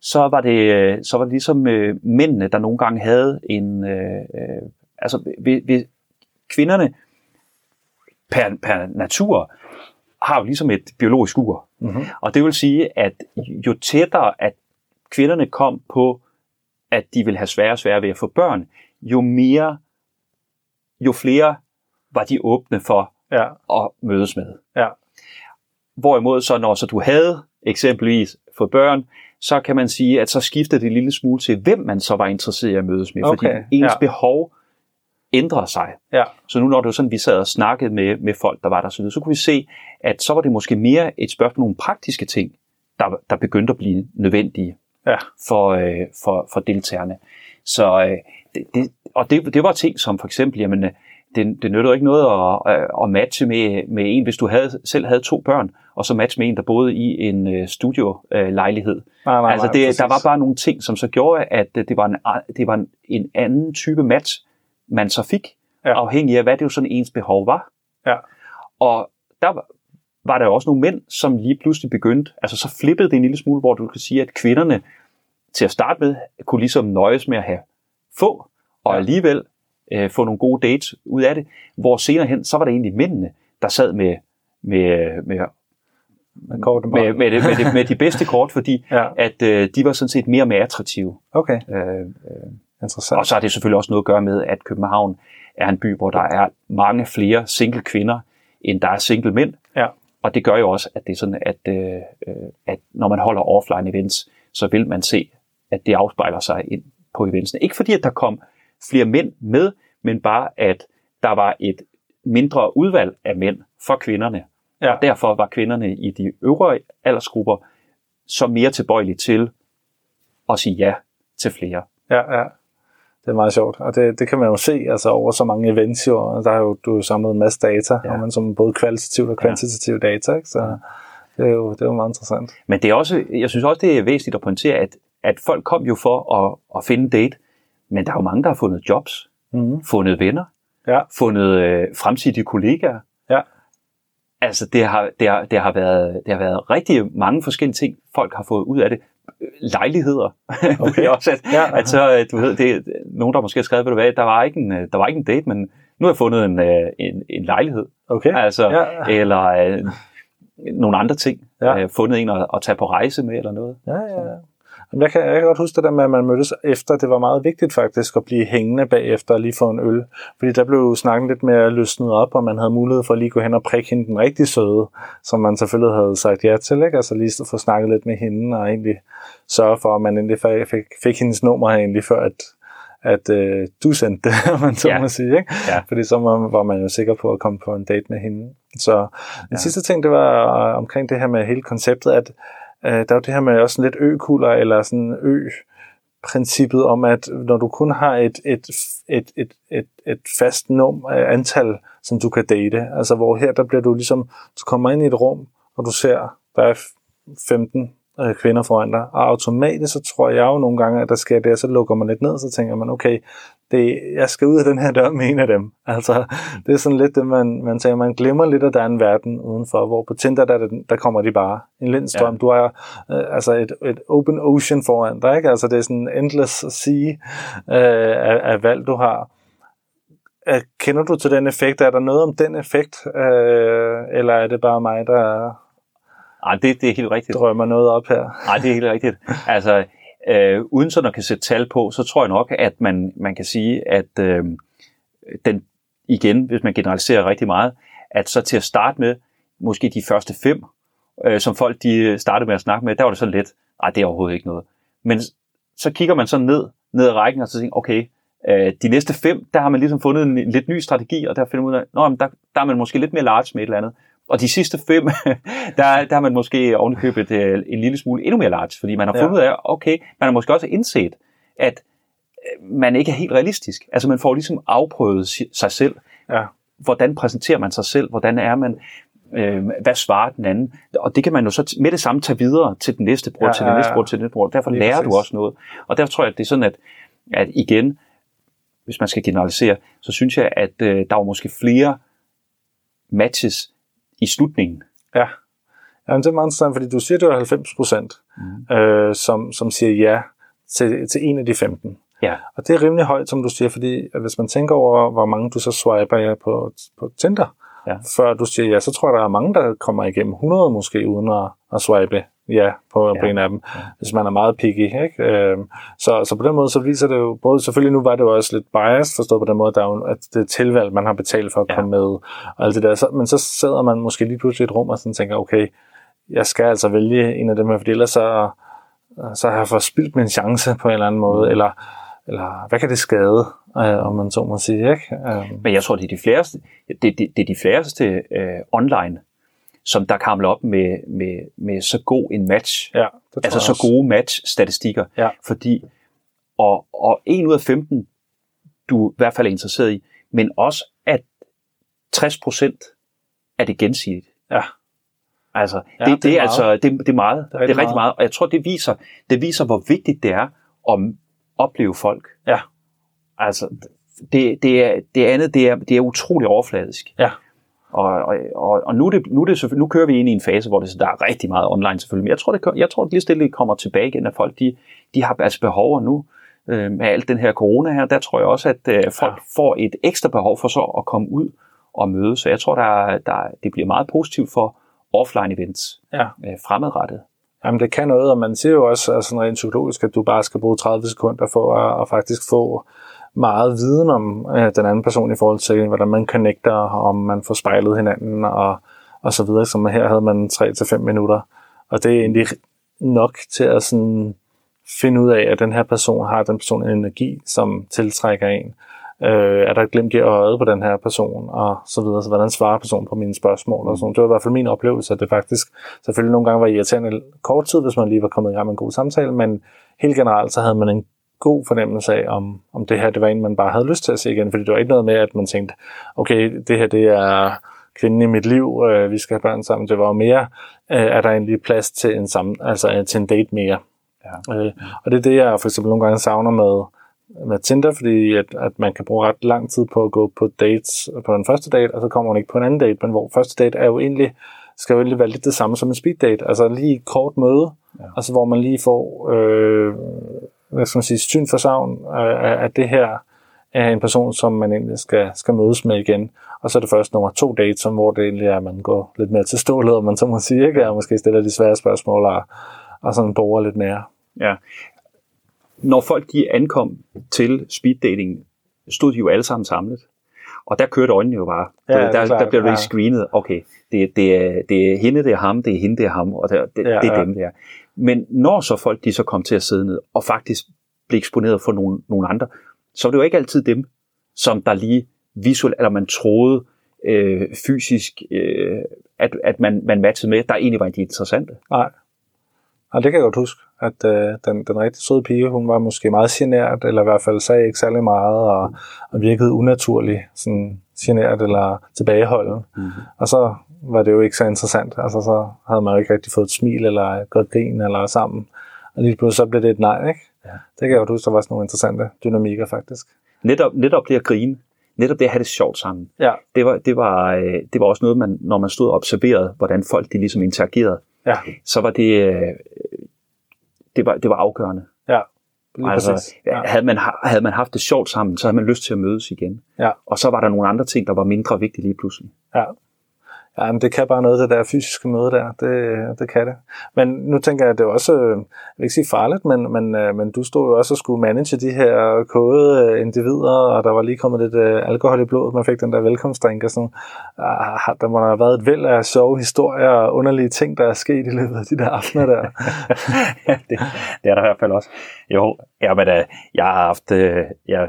B: så var det, øh, så var det ligesom øh, mændene, der nogle gange havde en... Øh, øh, altså, ved, ved, kvinderne per, per natur har jo ligesom et biologisk ur.
A: Mm-hmm.
B: Og det vil sige, at jo tættere at kvinderne kom på, at de vil have sværere og sværere ved at få børn, jo mere, jo flere var de åbne for
A: Ja,
B: at mødes med.
A: ja,
B: Hvorimod så, når så du havde eksempelvis fået børn, så kan man sige, at så skifter det en lille smule til, hvem man så var interesseret i at mødes med,
A: Okay,
B: fordi ens
A: ja.
B: behov ændrer sig.
A: Ja.
B: Så nu når det var sådan, vi sad og snakkede med, med folk, der var der, så, så kunne vi se, at så var det måske mere et spørgsmål om nogle praktiske ting, der, der begyndte at blive nødvendige
A: Ja.
B: for, øh, for, for deltagerne. Så øh, det, det, og det, det var ting som for eksempel, jamen, det, det nytter ikke noget at, at matche med, med en, hvis du havde, selv havde to børn, og så matche med en, der boede i en øh, studiolejlighed.
A: Nej, nej,
B: altså
A: nej,
B: det,
A: præcis.
B: der var bare nogle ting, som så gjorde, at det var en, det var en, en anden type match, man så fik,
A: Ja.
B: afhængig af, hvad det jo sådan ens behov var.
A: Ja.
B: Og der var- var der jo også nogle mænd, som lige pludselig begyndte, altså så flippede det en lille smule, hvor du kan sige, at kvinderne til at starte med kunne ligesom nøjes med at have få, og
A: Ja.
B: alligevel øh, få nogle gode dates ud af det, hvor senere hen, så var det egentlig mændene, der sad med, med, med,
A: Med
B: med, med, det, med, det, med de bedste kort, fordi
A: Ja.
B: at øh, de var sådan set mere og mere attraktive.
A: Okay,
B: Øh,
A: interessant.
B: og så har det selvfølgelig også noget at gøre med, at København er en by, hvor der er mange flere single kvinder, end der er single mænd.
A: Ja.
B: Og det gør jo også, at det er sådan, at, øh, at når man holder offline events, så vil man se, at det afspejler sig ind på eventsene. Ikke fordi, at der kom flere mænd med, men bare, at der var et mindre udvalg af mænd for kvinderne.
A: Ja.
B: Og derfor var kvinderne i de øvrige aldersgrupper så mere tilbøjelige til at sige ja til flere.
A: Ja, ja. Det er meget sjovt, og det, det kan man jo se altså over så mange events jo, der er jo, du har jo samlet en masse data, ja.
B: Ja.
A: og man som både kvalitativt og kvantitativt data, ikke? så det er, jo, det er jo meget interessant.
B: Men det er også, jeg synes også, det er væsentligt at pointere, at, at folk kom jo for at, at finde date, men der er jo mange, der har fundet jobs,
A: Mm-hmm.
B: fundet venner,
A: Ja.
B: fundet øh, fremtidige kollegaer.
A: Ja.
B: Altså, det har, det, har, det, har været, det har været rigtig mange forskellige ting, folk har fået ud af det. Lejligheder.
A: Okay.
B: også, at,
A: Ja.
B: at så, du ved, det er nogen, der måske har skrevet, ved du hvad, der var ikke en, øh, der var ikke en date, men nu har jeg fundet en, øh, en, en lejlighed.
A: Okay,
B: Altså,
A: Ja.
B: eller øh, nogle andre ting.
A: Ja.
B: Øh, fundet en at, at tage på rejse med, eller noget.
A: ja, ja. ja. Jamen, Jeg kan, jeg kan godt huske det der med, at man mødtes efter. Det var meget vigtigt faktisk at blive hængende bagefter og lige få en øl. Fordi der blev snakken lidt mere løsnet op, og man havde mulighed for at lige gå hen og prikke hende den rigtig søde, som man selvfølgelig havde sagt ja til. Ikke? Altså lige få snakket lidt med hende og egentlig sørge for, at man endelig fik, fik, fik hendes nummer egentlig før, at, at øh, du sendte det, man så
B: Ja.
A: må sige. Ikke?
B: Ja.
A: Fordi så var, var man jo sikker på at komme på en date med hende. Så den
B: Ja.
A: ja. sidste ting, det var øh, omkring det her med hele konceptet, at øh, der er jo det her med også sådan lidt økuller, eller sådan ø princippet om, at når du kun har et, et, et, et, et, et fast num, øh, antal, som du kan date, altså hvor her, der bliver du ligesom, du kommer ind i et rum, og du ser, der er 15 øh, kvinder foran dig, og automatisk så tror jeg jo nogle gange, at der sker det, og så lukker man lidt ned, så tænker man, okay, det, jeg skal ud af den her dør med en af dem. Altså, det er sådan lidt det, man, man tænker, man glemmer lidt, at der er en verden udenfor, hvor på Tinder, der, er der kommer de bare. En lindstrøm, ja. du har øh, altså et, et open ocean foran dig, ikke? Altså, det er sådan en endless sea øh, af, af valg, du har. Øh, kender du til den effekt? Er der noget om den effekt, øh, eller er det bare mig, der
B: Ej, det, det er helt rigtigt.
A: drømmer noget op her?
B: Nej, det er helt rigtigt. Altså, øh, uden sådan at kan sætte tal på, så tror jeg nok, at man, man kan sige, at øh, den igen, hvis man generaliserer rigtig meget, at så til at starte med, måske de første fem, øh, som folk de øh, startede med at snakke med, der var det sådan lidt, nej, det er overhovedet ikke noget. Men så kigger man så ned, ned ad rækken, og så tænker okay, øh, de næste fem, der har man ligesom fundet en, en lidt ny strategi, og der finder man ud af, nå, men der, der er man måske lidt mere large med et eller andet. Og de sidste fem, der, der har man måske ovenikøbet øh, en lille smule endnu mere large, fordi man har
A: Ja.
B: fundet ud af, okay, man har måske også indset, at øh, man ikke er helt realistisk. Altså man får ligesom afprøvet si- sig selv.
A: Ja.
B: Hvordan præsenterer man sig selv? Hvordan er man? Øh, hvad svarer den anden? Og det kan man jo så med det samme tage videre til den næste bror,
A: Ja,
B: ja, til den
A: ja,
B: næste
A: ja.
B: bror, til den næste bror. Derfor
A: Lige
B: lærer
A: præcis.
B: du også noget. Og derfor tror jeg, at det er sådan, at, at igen, hvis man skal generalisere, så synes jeg, at øh, der var måske flere matches i slutningen.
A: Ja. Jamen, det er meget interessant, fordi du siger, det var 90 procent, mm. øh, som, som siger ja til, til en af de 15.
B: Ja.
A: Og det er rimelig højt, som du siger, fordi at hvis man tænker over, hvor mange du så swiper ja, på, på Tinder,
B: Ja.
A: før du siger ja, så tror jeg, der er mange, der kommer igennem 100 måske, uden at, at swipe ja på, ja. på en af dem, hvis man er meget picky. Ikke? Øhm, så, så på den måde, så viser det jo, både selvfølgelig nu var det jo også lidt biased, forstået på den måde, der er jo, at det er tilvalg, man har betalt for at
B: Ja.
A: komme med, og alt det der. Så, men så sidder man måske lige pludselig i et rum og sådan tænker, okay, jeg skal altså vælge en af dem her, fordi ellers så, så har jeg forspildt min chance på en eller anden måde, eller, eller hvad kan det skade, øh, om man så må sige, ikke? Øh.
B: Men jeg tror, det er de færreste, det, det, det er de færreste øh, online, som der kamler op med, med, med så god en match.
A: Ja, det
B: altså så gode match-statistikker.
A: Ja.
B: Fordi, og, og 1 ud af 15, du i hvert fald er interesseret i, men også at 60 procent er det gensidigt.
A: Ja.
B: Altså,
A: Ja,
B: det,
A: det er
B: det, er
A: meget.
B: altså, det, det er meget. Det er rigtig,
A: rigtig
B: meget. meget. Og jeg tror, det viser, det viser, hvor vigtigt det er at opleve folk.
A: Ja.
B: Altså, det, det, er, det andet, det er, det er utrolig overfladisk.
A: Ja.
B: Og, og, og, og nu, det, nu, det nu kører vi ind i en fase, hvor det, så der er rigtig meget online selvfølgelig. Men jeg tror, det, jeg tror, det lige stille kommer tilbage igen, at folk de, de har altså behov nu. Øh, med alt den her corona her, der tror jeg også, at øh, folk
A: Ja.
B: får et ekstra behov for så at komme ud og møde. Så jeg tror, der, er- der, er- det bliver meget positivt for offline events
A: Ja.
B: øh, fremadrettet.
A: Jamen, det kan noget, og man siger jo også altså, rent psykologisk, at du bare skal bruge 30 sekunder for at, at faktisk få meget viden om øh, den anden person i forhold til, hvordan man connecter, om man får spejlet hinanden og, og så videre. Som her havde man 3-5 minutter, og det er egentlig nok til at sådan finde ud af, at den her person har den person en energi, som tiltrækker en. Øh, er der et glimt i øjet på den her person, og så videre. Så hvordan svarer personen på mine spørgsmål? Og sådan. Det var i hvert fald min oplevelse, at det faktisk selvfølgelig nogle gange var irriterende kort tid, hvis man lige var kommet i gang med en god samtale, men helt generelt så havde man en god fornemmelse af, om, om det her det var en, man bare havde lyst til at se igen. Fordi det var ikke noget med, at man tænkte, okay, det her det er kvinden i mit liv, øh, vi skal have børn sammen. Det var jo mere, øh, er der egentlig plads til en, sammen, altså, øh, til en date mere.
B: Ja.
A: Øh, og det er det, jeg for eksempel nogle gange savner med, med Tinder, fordi at, at man kan bruge ret lang tid på at gå på dates på den første date, og så kommer man ikke på en anden date, men hvor første date er jo egentlig, skal jo egentlig være lidt det samme som en speed date, altså lige et kort møde, ja. altså hvor man lige får, øh, hvad skal man sige, syn for savn øh, at det her er en person, som man egentlig skal, skal mødes med igen. Og så er det først nummer to date, som, hvor det egentlig er, at man går lidt mere til stålet, om man så må sige, ikke? og måske stiller de svære spørgsmål, og, og sådan borer lidt mere.
B: Ja. Når folk de ankom til speeddating, stod de jo alle sammen samlet. Og der kørte øjnene jo bare.
A: Ja, er
B: der, der blev det
A: ja.
B: screenet. Okay, det, det, er, det er hende, det er ham, det er hende, det er ham, og det, det,
A: ja,
B: det er
A: ja.
B: dem der. Men når så folk de så kom til at sidde ned, og faktisk blev eksponeret for nogle, nogle andre, så var det jo ikke altid dem, som der lige visuelt, eller man troede øh, fysisk, øh, at, at man, man matchede med, der egentlig var de interessante.
A: Nej. Og det kan jeg godt huske, at øh, den, den rigtig søde pige, hun var måske meget genert, eller i hvert fald sagde ikke særlig meget, og, og virkede unaturlig, sådan genert eller tilbageholden.
B: Mm-hmm.
A: Og så var det jo ikke så interessant. Altså så havde man jo ikke rigtig fået et smil, eller et godt grin, eller sammen. Og lige pludselig så blev det et nej, ikke?
B: Ja.
A: Det kan jeg godt huske, der var sådan nogle interessante dynamikker faktisk.
B: Netop, netop det at grine, netop det at have det sjovt sammen,
A: Ja,
B: det var, det var, øh, det var også noget, man, når man stod og observerede, hvordan folk de ligesom interagerede,
A: ja,
B: så var det, øh, det, var, det var afgørende.
A: ja. Lige
B: altså,
A: præcis.
B: ja. Havde, man, ha- havde man haft det sjovt sammen, så havde man lyst til at mødes igen.
A: Ja.
B: Og så var der nogle andre ting, der var mindre vigtige lige pludselig.
A: Ja. Ja, men det kan bare noget, det der fysiske møde der. Det, det kan det. Men nu tænker jeg, at det er også, øh, jeg vil ikke sige farligt, men, men, øh, men du stod jo også og skulle manage de her kode øh, individer, og der var lige kommet lidt alkohol i blodet. Man fik den der velkomstdrink og sådan. Ah, Der må der have været et væld af sjove historier og underlige ting, der er sket i løbet af de der aftener der.
B: ja, det, det er der i hvert fald også. Jo, ja, men, jeg har haft jeg, ja,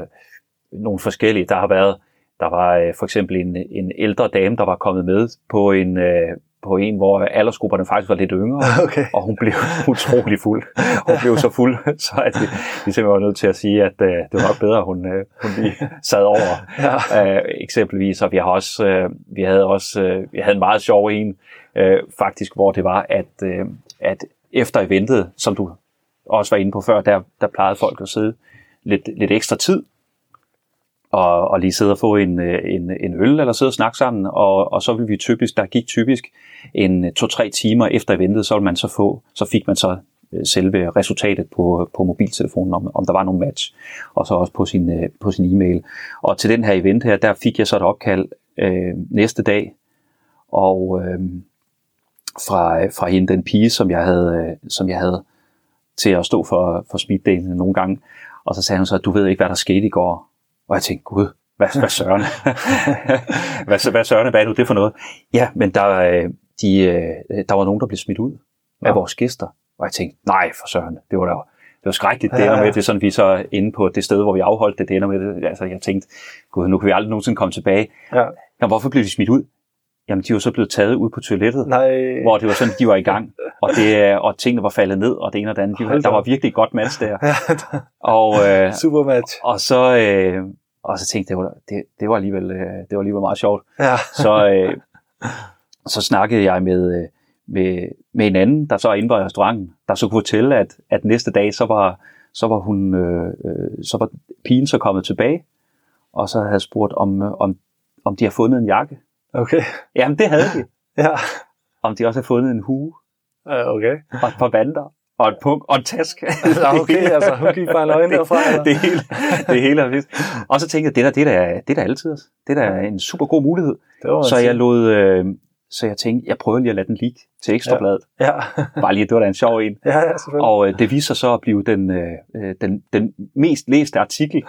B: nogle forskellige. Der har været, der var uh, for eksempel en, en ældre dame, der var kommet med på en, uh, på en, hvor aldersgrupperne faktisk var lidt yngre,
A: Okay.
B: og hun blev utrolig fuld. Hun blev så fuld, så at vi, vi simpelthen var nødt til at sige, at uh, det var nok bedre, at hun, uh, hun lige sad over.
A: Ja.
B: Uh, eksempelvis, og vi har også, uh, vi havde også, uh, vi havde en meget sjov en, uh, faktisk, hvor det var, at, uh, at efter eventet, som du også var inde på før, der, der plejede folk at sidde lidt, lidt ekstra tid, og, og lige sidde og få en, øh, en, en øl, eller sidde og snakke sammen, og, og så vil vi typisk, der gik typisk en øh, to-tre timer efter eventet, så ville man så få, så fik man så øh, selve resultatet på, på mobiltelefonen, om, om der var nogen match, og så også på sin, på sin e-mail. Og til den her event her, der fik jeg så et opkald øh, næste dag, og øh, fra, fra hende, den pige, som jeg havde, som jeg havde til at stå for, for speeddelen nogle gange. Og så sagde hun så, at du ved ikke, hvad der skete i går. Og jeg tænkte, gud, hvad, hvad søren? hvad, hvad søren, hvad er nu det for noget? Ja, men der, øh, de, øh, der var nogen, der blev smidt ud af vores gæster. Og jeg tænkte, nej for søren, det var da det var skrækkeligt. Det
A: Ja,
B: ender
A: ja.
B: med, det er sådan, vi så inde på det sted, hvor vi afholdt det, det ender med det. Altså, jeg tænkte, gud, nu kan vi aldrig nogensinde komme tilbage.
A: Ja.
B: Jamen, hvorfor blev de smidt ud? Jamen, de var så blevet taget ud på toilettet,
A: Nej.
B: hvor det var sådan, de var i gang, og, det, og tingene var faldet ned, og det ene og det andet. De, der var virkelig et godt match der. Og, øh,
A: super match.
B: og så, øh, og så tænkte jeg, det var, det, det, var alligevel, øh, det var alligevel meget sjovt.
A: Ja.
B: Så, øh, så snakkede jeg med, øh, med, med en anden, der så er inde på restauranten, der så kunne fortælle, at, at næste dag, så var, så var hun, øh, øh, så var pigen så kommet tilbage, og så havde spurgt, om, om, om de har fundet en jakke.
A: Okay.
B: Jamen, det havde de.
A: Ja.
B: Om de også har fundet en hue,
A: Øh, Okay.
B: og et par vanter, og et punk, og en task.
A: Okay, altså, hun gik bare nøgen derfra, eller?
B: det, hele, det hele er vist. Og så tænkte jeg, det der, det der, det der altid. Det der er en super god mulighed.
A: Det var
B: Så jeg lod, øh, så jeg tænkte, jeg prøver lige at lade den ligge til ekstrabladet.
A: Ja,
B: Bare lige, det var da en sjov en.
A: ja, ja.
B: Og øh, det viser sig så at blive den, øh, øh, den, den mest læste artikel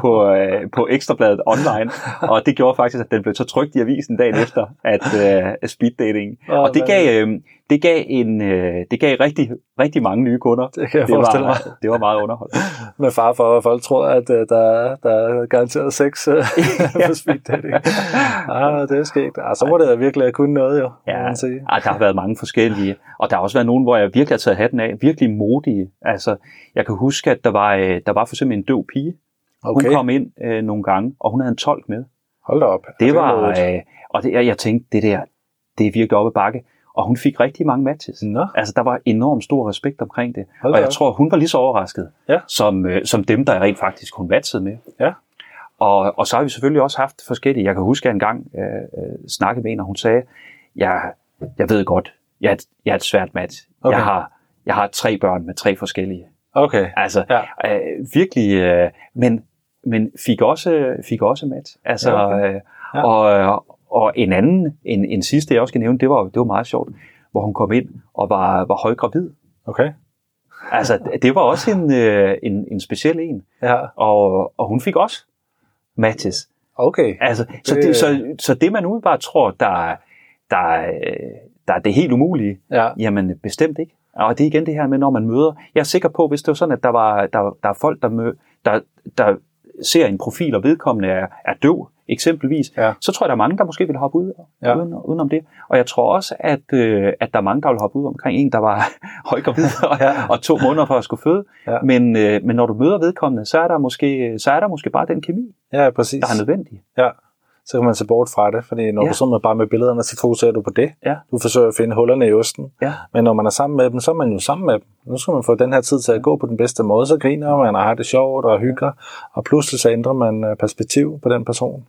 B: på, øh, på Ekstrabladet online. Og det gjorde faktisk, at den blev så trygt i avisen dagen efter, at øh, speed dating.
A: Åh,
B: Og det gav, øh, det gav, en, øh, det gav rigtig, rigtig mange nye kunder.
A: Det kan jeg
B: det
A: forestille mig.
B: var, det var meget underholdende.
A: Med far for, at folk tror, at uh, der, der er garanteret sex uh, på speed dating. Ah, det er sket. Ah, så må det virkelig have kunnet noget, jo,
B: Ja,
A: man sige.
B: ah, der har været mange forskellige. Og der har også været nogen, hvor jeg virkelig har taget hatten af. Virkelig modige. Altså, jeg kan huske, at der var, øh, der var for eksempel en døv pige. Hun
A: Okay,
B: kom ind øh, nogle gange, og hun havde en tolk med.
A: hold da op.
B: Det
A: er
B: var, øh, og det, jeg, jeg tænkte, det der, det er virkelig oppe ad bakke. Og hun fik rigtig mange matches.
A: Nå,
B: Altså, der var enormt stor respekt omkring det.
A: Hold
B: og jeg
A: op.
B: tror, hun var lige så overrasket,
A: Ja.
B: som, øh, som dem, der rent faktisk hun matchede med.
A: Ja.
B: Og, og så har vi selvfølgelig også haft forskellige. Jeg kan huske, at jeg engang øh, øh, snakkede med en, og hun sagde, jeg, jeg ved godt, jeg er, et, jeg er et svært match.
A: Okay.
B: Jeg, har, jeg har tre børn med tre forskellige.
A: okay.
B: Altså,
A: Ja.
B: øh, virkelig, øh, men, men fik også, fik også match. Altså,
A: Ja, okay.
B: øh,
A: Ja.
B: og, og en anden, en, en sidste, jeg også skal nævne, det var, det var meget sjovt, hvor hun kom ind og var, var højgravid.
A: Okay.
B: Altså, det var også en, øh, en, en speciel en.
A: Ja,
B: Og, og hun fik også matches.
A: okay.
B: Altså, så,
A: Det-
B: så, så det, man umiddelbart tror, der, er- der, er- der er det helt umulige,
A: Ja,
B: jamen bestemt ikke. Og det er igen det her med, når man møder... Jeg er sikker på, hvis det var sådan, at der, var, der, der er folk, der, mø, der, der ser en profil, og vedkommende er, er døv, eksempelvis,
A: Ja.
B: så tror jeg, der er mange, der måske vil hoppe ud
A: Ja.
B: ja. uden, udenom det. Og jeg tror også, at, øh, at der er mange, der vil hoppe ud omkring en, der var højgravid og,
A: Ja.
B: og to måneder for at skulle føde.
A: Ja.
B: Men, øh, men når du møder vedkommende, så er der måske, så er der måske bare den kemi,
A: ja, præcis.
B: der er nødvendig.
A: Ja, så kan man se bort fra det, fordi når ja. Du sidder med bare med billederne, så fokuserer du på det.
B: Ja.
A: Du forsøger at finde hullerne i osten.
B: Ja.
A: Men når man er sammen med dem, så er man jo sammen med dem. Nu skal man få den her tid til at gå på den bedste måde, så griner man og har det sjovt og hygger, og pludselig så ændrer man øh, perspektiv på den person.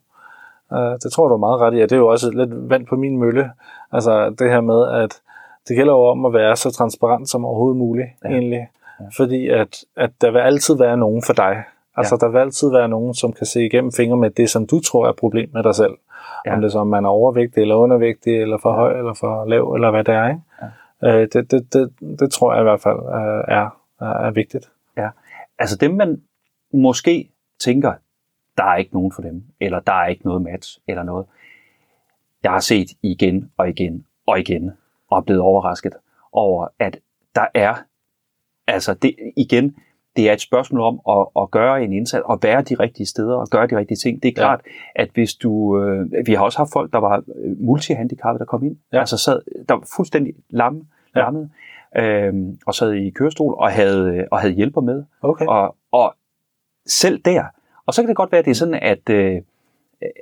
A: Uh, det tror du er meget ret i, og det er jo også lidt vand på min mølle. Altså det her med, at det gælder jo om at være så transparent som overhovedet muligt, ja.
B: Ja.
A: egentlig. Ja. Fordi at, at der vil altid være nogen for dig. Altså ja. der vil altid være nogen, som kan se igennem fingre med det, som du tror er problem med dig selv. Ja.
B: Ja.
A: Om det er så, om man er overvægtig eller undervægtig, eller for høj, eller for lav, eller hvad det er. Ikke? Ja. Øh, det, det, det, det tror jeg i hvert fald øh, er, er, er vigtigt.
B: Altså dem, man måske tænker, der er ikke nogen for dem, eller der er ikke noget match, eller noget. Jeg har set igen og igen og igen, og er blevet overrasket over, at der er, altså det, igen, det er et spørgsmål om at, at gøre en indsats, og være de rigtige steder, og gøre de rigtige ting. Det er
A: Ja.
B: klart, at hvis du, øh, vi har også haft folk, der var øh, multihandicappede, der kom ind,
A: Ja.
B: altså sad, der var fuldstændig lamme,
A: Ja.
B: lammet, øhm, og sad i kørestol, og havde, og havde hjælper med,
A: Okay.
B: og, og selv der, og så kan det godt være, at det er sådan, at, øh,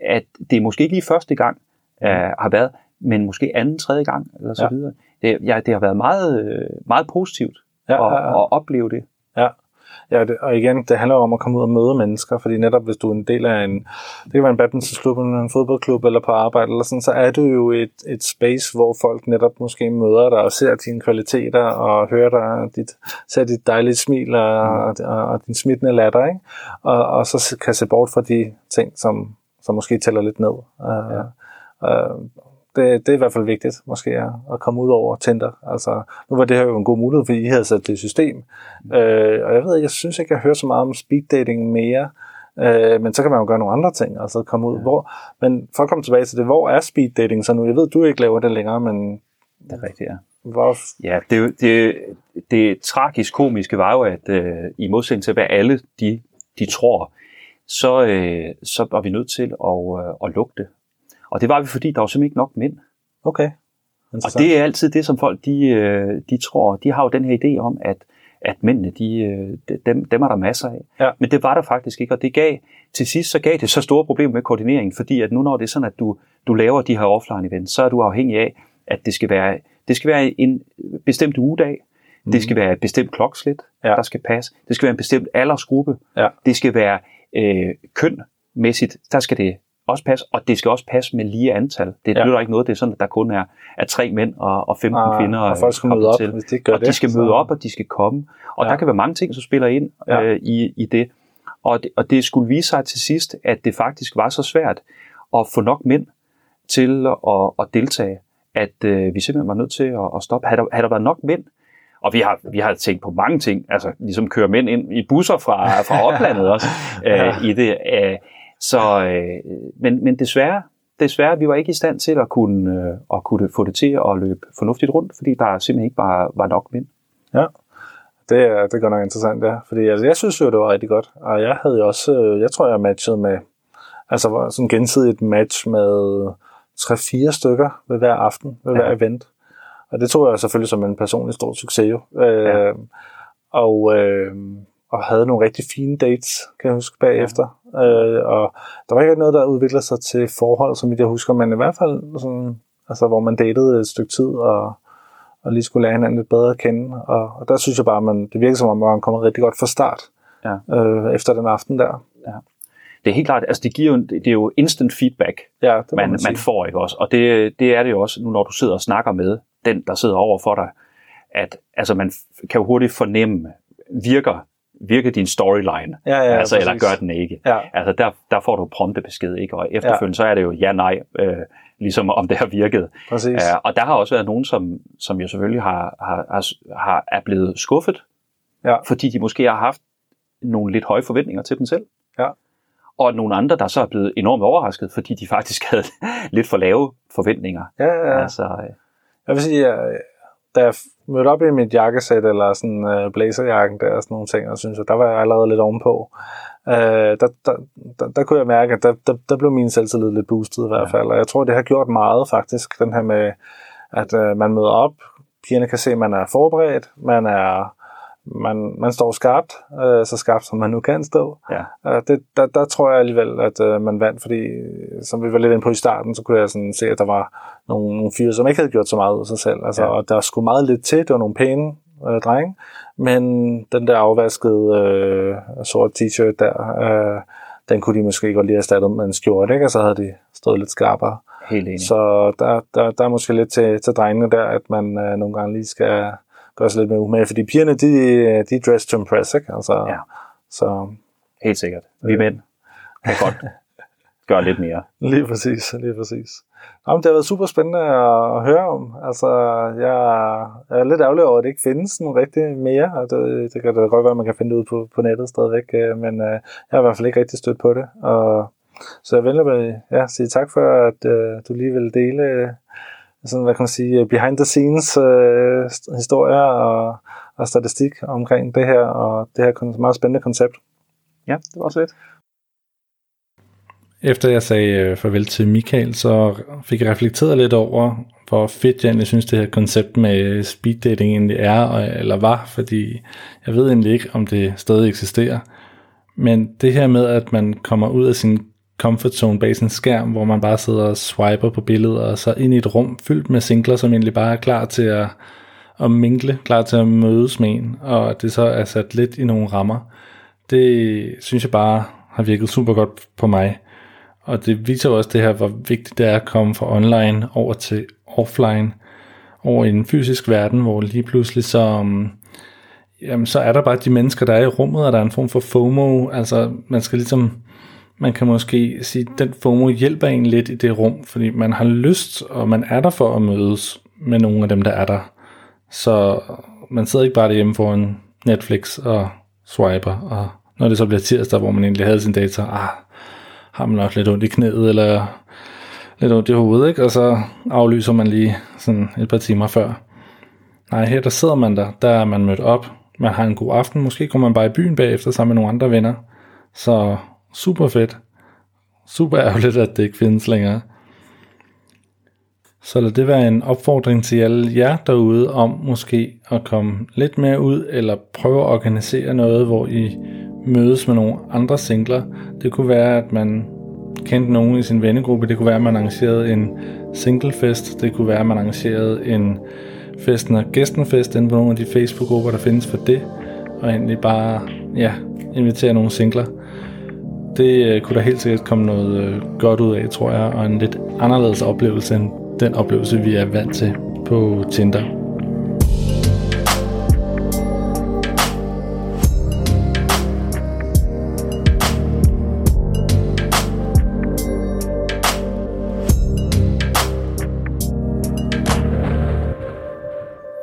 B: at det måske ikke lige første gang øh, har været, men måske anden, tredje gang, eller så
A: Ja.
B: videre. Det, ja, det har været meget, øh, meget positivt
A: Ja,
B: at,
A: ja, ja.
B: at opleve det.
A: Ja, det, og igen, det handler om at komme ud og møde mennesker, fordi netop hvis du er en del af en, det kan være en badmintonklub, en fodboldklub eller på arbejde, eller sådan, så er du jo et, et space, hvor folk netop måske møder dig og ser dine kvaliteter og hører dig, dit, ser dit dejlige smil og, og, og, og din smittende latter, ikke? Og, og så kan se bort fra de ting, som, som måske tæller lidt ned. Ja. Uh, det, det er i hvert fald vigtigt, måske, at, komme ud over Tinder. Altså, nu var det her jo en god mulighed, fordi I havde sat det i system. Mm. Øh, og jeg ved, jeg synes ikke, jeg hører så meget om speed dating mere. Øh, men så kan man jo gøre nogle andre ting, altså komme ud. Ja. Hvor, men for at komme tilbage til det, hvor er speed dating så nu? Jeg ved, du ikke laver det længere, men
B: Det er rigtigt, ja.
A: Hvor,
B: Ja, det, det, det tragisk komiske var jo, at øh, i modsætning til, hvad alle de, de tror, så, øh, så var vi nødt til at, øh, at lukke det. Og det var vi, fordi der var simpelthen ikke nok mænd.
A: okay.
B: Og det er altid det, som folk de, øh, de tror. De har jo den her idé om, at, at mændene, de, øh, de- dem, dem er der masser af.
A: Ja.
B: Men det var der faktisk ikke, og det gav, til sidst så gav det så store problemer med koordineringen, fordi at nu når det er sådan, at du, du laver de her offline events, så er du afhængig af, at det skal være, det skal være en bestemt ugedag, mm. det skal være et bestemt klokslæt,
A: Mhm. Ja.
B: der skal passe, det skal være en bestemt aldersgruppe,
A: Ja.
B: det skal være øh, kønmæssigt, der skal det også passe, og det skal også passe med lige antal. Det
A: Ja.
B: nytter ikke noget, det er sådan, at der kun er, er tre mænd og, og 15
A: Ah,
B: kvinder.
A: og folk skal møde op,
B: til.
A: hvis de gør
B: og
A: det,
B: de skal
A: så-
B: møde op, og de skal komme. Og
A: Ja.
B: der kan være mange ting, som spiller ind
A: Ja.
B: øh, i, i det. Og, det. og det skulle vise sig til sidst, at det faktisk var så svært at få nok mænd til at, at deltage, at øh, vi simpelthen var nødt til at, at stoppe. Havde der, havde der været nok mænd, og vi har, vi har tænkt på mange ting, altså ligesom køre mænd ind i busser fra, fra oplandet også øh,
A: Ja.
B: i det. Øh, så, øh, men, men desværre, desværre, vi var ikke i stand til at kunne, øh, at kunne få det til at løbe fornuftigt rundt, fordi der simpelthen ikke var, var nok mænd.
A: Ja, det er, det er godt nok interessant, ja. Fordi altså, jeg synes jo, det var rigtig godt. Og jeg havde jo også, øh, jeg tror, jeg matchede med, altså var sådan gensidigt match med 3-4 stykker ved hver aften, ved
B: Ja.
A: hver event. Og det tog jeg selvfølgelig som en personlig stor succes jo. Øh,
B: Ja.
A: og, øh, og havde nogle rigtig fine dates, kan jeg huske, bagefter. Øh, og der var ikke noget, der udviklede sig til forhold, som jeg husker, men i hvert fald sådan, altså, hvor man datede et stykke tid, og, og lige skulle lære hinanden lidt bedre at kende. Og, og der synes jeg bare, man, det virker som om, man kommer rigtig godt fra start
B: Ja.
A: øh, efter den aften der.
B: Det er helt klart, altså det, giver jo, det er jo instant feedback,
A: Ja, det
B: man,
A: man, sige.
B: man får, ikke også? Og det, det er det jo også, nu når du sidder og snakker med den, der sidder over for dig, at altså, man kan jo hurtigt fornemme, virker, virker din storyline,
A: Ja, ja,
B: altså, eller
A: præcis.
B: gør den ikke.
A: Ja.
B: Altså der, der får du prompte besked, ikke? Og efterfølgende så er det jo ja-nej, øh, ligesom om det har virket.
A: Præcis.
B: Ja, og der har også været nogen, som, som jo selvfølgelig har, har, har, er blevet skuffet,
A: Ja.
B: fordi de måske har haft nogle lidt høje forventninger til dem selv.
A: Ja.
B: Og nogle andre, der så er blevet enormt overrasket, fordi de faktisk havde lidt for lave forventninger.
A: Ja, ja, ja.
B: Altså, øh,
A: Jeg vil sige, da jeg mødte op i mit jakkesæt, eller sådan uh, blazerjakken der og sådan nogle ting, og synes jeg, der var jeg allerede lidt ovenpå. Uh, der, der, der, der, kunne jeg mærke, at der, der, der blev min selvtillid lidt boostet i hvert fald. Og jeg tror, det har gjort meget faktisk, den her med, at uh, man møder op, pigerne kan se, at man er forberedt, man er man, man står skarpt, øh, så skarpt som man nu kan stå.
B: ja.
A: Uh, det, der, der tror jeg alligevel, at uh, man vandt, fordi øh, som vi var lidt inde på i starten, så kunne jeg sådan se, at der var nogle, nogle fyre, som ikke havde gjort så meget ud af sig selv. Altså,
B: Ja.
A: Og der skulle meget lidt til, det var nogle pæne øh, drenge, men den der afvaskede øh, sort t-shirt der, øh, den kunne de måske godt lige have erstattet med en skjorte, ikke? og så havde de stået lidt skarpere.
B: Helt enig.
A: Så der, der, der er måske lidt til, til drengene der, at man øh, nogle gange lige skal sig lidt mere umage, fordi pigerne, de, de dressed to impress, ikke? Altså,
B: Ja.
A: Så
B: Helt sikkert. Vi mænd kan godt gøre lidt mere.
A: Lige præcis, lige præcis. Nå, men det har været super spændende at, høre om. Altså, jeg, er lidt ærgerlig over, at det ikke findes nogen rigtig mere, og det, det kan da godt være, at man kan finde det ud på, på nettet stadigvæk, øh, men øh, jeg har i hvert fald ikke rigtig stødt på det. Og, så jeg vil med ja, sige tak for, at øh, du lige vil dele øh, sådan, hvad kan man sige, behind the scenes øh, st- historier og, og statistik omkring det her, og det her meget spændende koncept.
B: Ja, det var også lidt.
C: Efter jeg sagde øh, farvel til Michael, så fik jeg reflekteret lidt over, hvor fedt jeg egentlig synes, det her koncept med speed dating egentlig er, og- eller var, fordi jeg ved egentlig ikke, om det stadig eksisterer. Men det her med, at man kommer ud af sin comfort zone bag sin skærm, hvor man bare sidder og swiper på billeder, og så ind i et rum fyldt med singler, som egentlig bare er klar til at, at mingle, klar til at mødes med en, og det så er sat lidt i nogle rammer. Det synes jeg bare har virket super godt på mig. Og det viser også det her, hvor vigtigt det er at komme fra online over til offline, over i en fysisk verden, hvor lige pludselig så, um, jamen, så er der bare de mennesker, der er i rummet, og der er en form for FOMO, altså man skal ligesom, man kan måske sige, at den FOMO hjælper en lidt i det rum, fordi man har lyst, og man er der for at mødes med nogle af dem, der er der. Så man sidder ikke bare derhjemme foran Netflix og swiper, og når det så bliver tirsdag, hvor man egentlig havde sin data, ah, har man nok lidt ondt i knæet, eller
A: lidt ondt i hovedet, ikke? og så aflyser man lige sådan et par timer før. Nej, her der sidder man der, der er man mødt op, man har en god aften, måske kommer man bare i byen bagefter sammen med nogle andre venner. Så super fedt. Super ærgerligt, at det ikke findes længere. Så lad det være en opfordring til alle jer derude om måske at komme lidt mere ud, eller prøve at organisere noget, hvor I mødes med nogle andre singler. Det kunne være, at man kendte nogen i sin vennegruppe. Det kunne være, at man arrangerede en singlefest. Det kunne være, at man arrangerede en festen og gæstenfest inden på nogle af de Facebook-grupper, der findes for det. Og egentlig bare, ja, invitere nogle singler. Det øh, kunne der helt sikkert komme noget øh, godt ud af, tror jeg, og en lidt anderledes oplevelse end den oplevelse, vi er vant til på Tinder.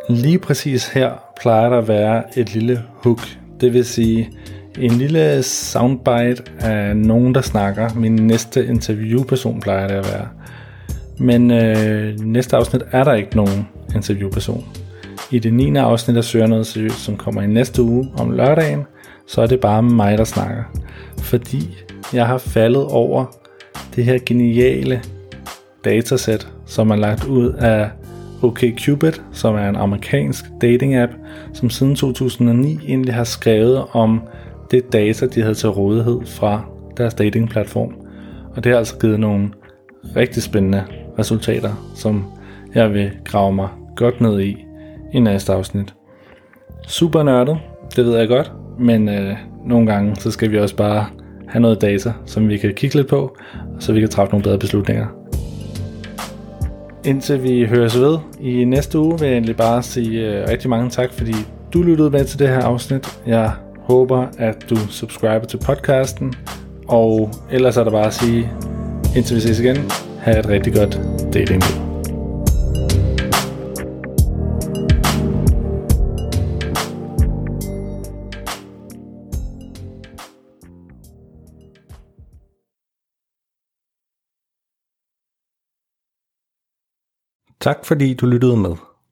A: Lige præcis her plejer der at være et lille hook. Det vil sige en lille soundbite af nogen, der snakker. Min næste interviewperson plejer det at være. Men øh, næste afsnit er der ikke nogen interviewperson. I det 9. afsnit af Søger Noget Seriøst, som kommer i næste uge om lørdagen, så er det bare mig, der snakker. Fordi jeg har faldet over det her geniale datasæt, som er lagt ud af OkCupid, som er en amerikansk dating-app, som siden 2009 egentlig har skrevet om det data, de havde til rådighed fra deres datingplatform. Og det har altså givet nogle rigtig spændende resultater, som jeg vil grave mig godt ned i i næste afsnit. Super nørdet, det ved jeg godt, men øh, nogle gange så skal vi også bare have noget data, som vi kan kigge lidt på, så vi kan træffe nogle bedre beslutninger. Indtil vi høres ved i næste uge, vil jeg egentlig bare sige øh, rigtig mange tak, fordi du lyttede med til det her afsnit. Jeg håber, at du subscriber til podcasten, og ellers er der bare at sige, indtil vi ses igen, have et rigtig godt datingliv.
D: Tak fordi du lyttede med.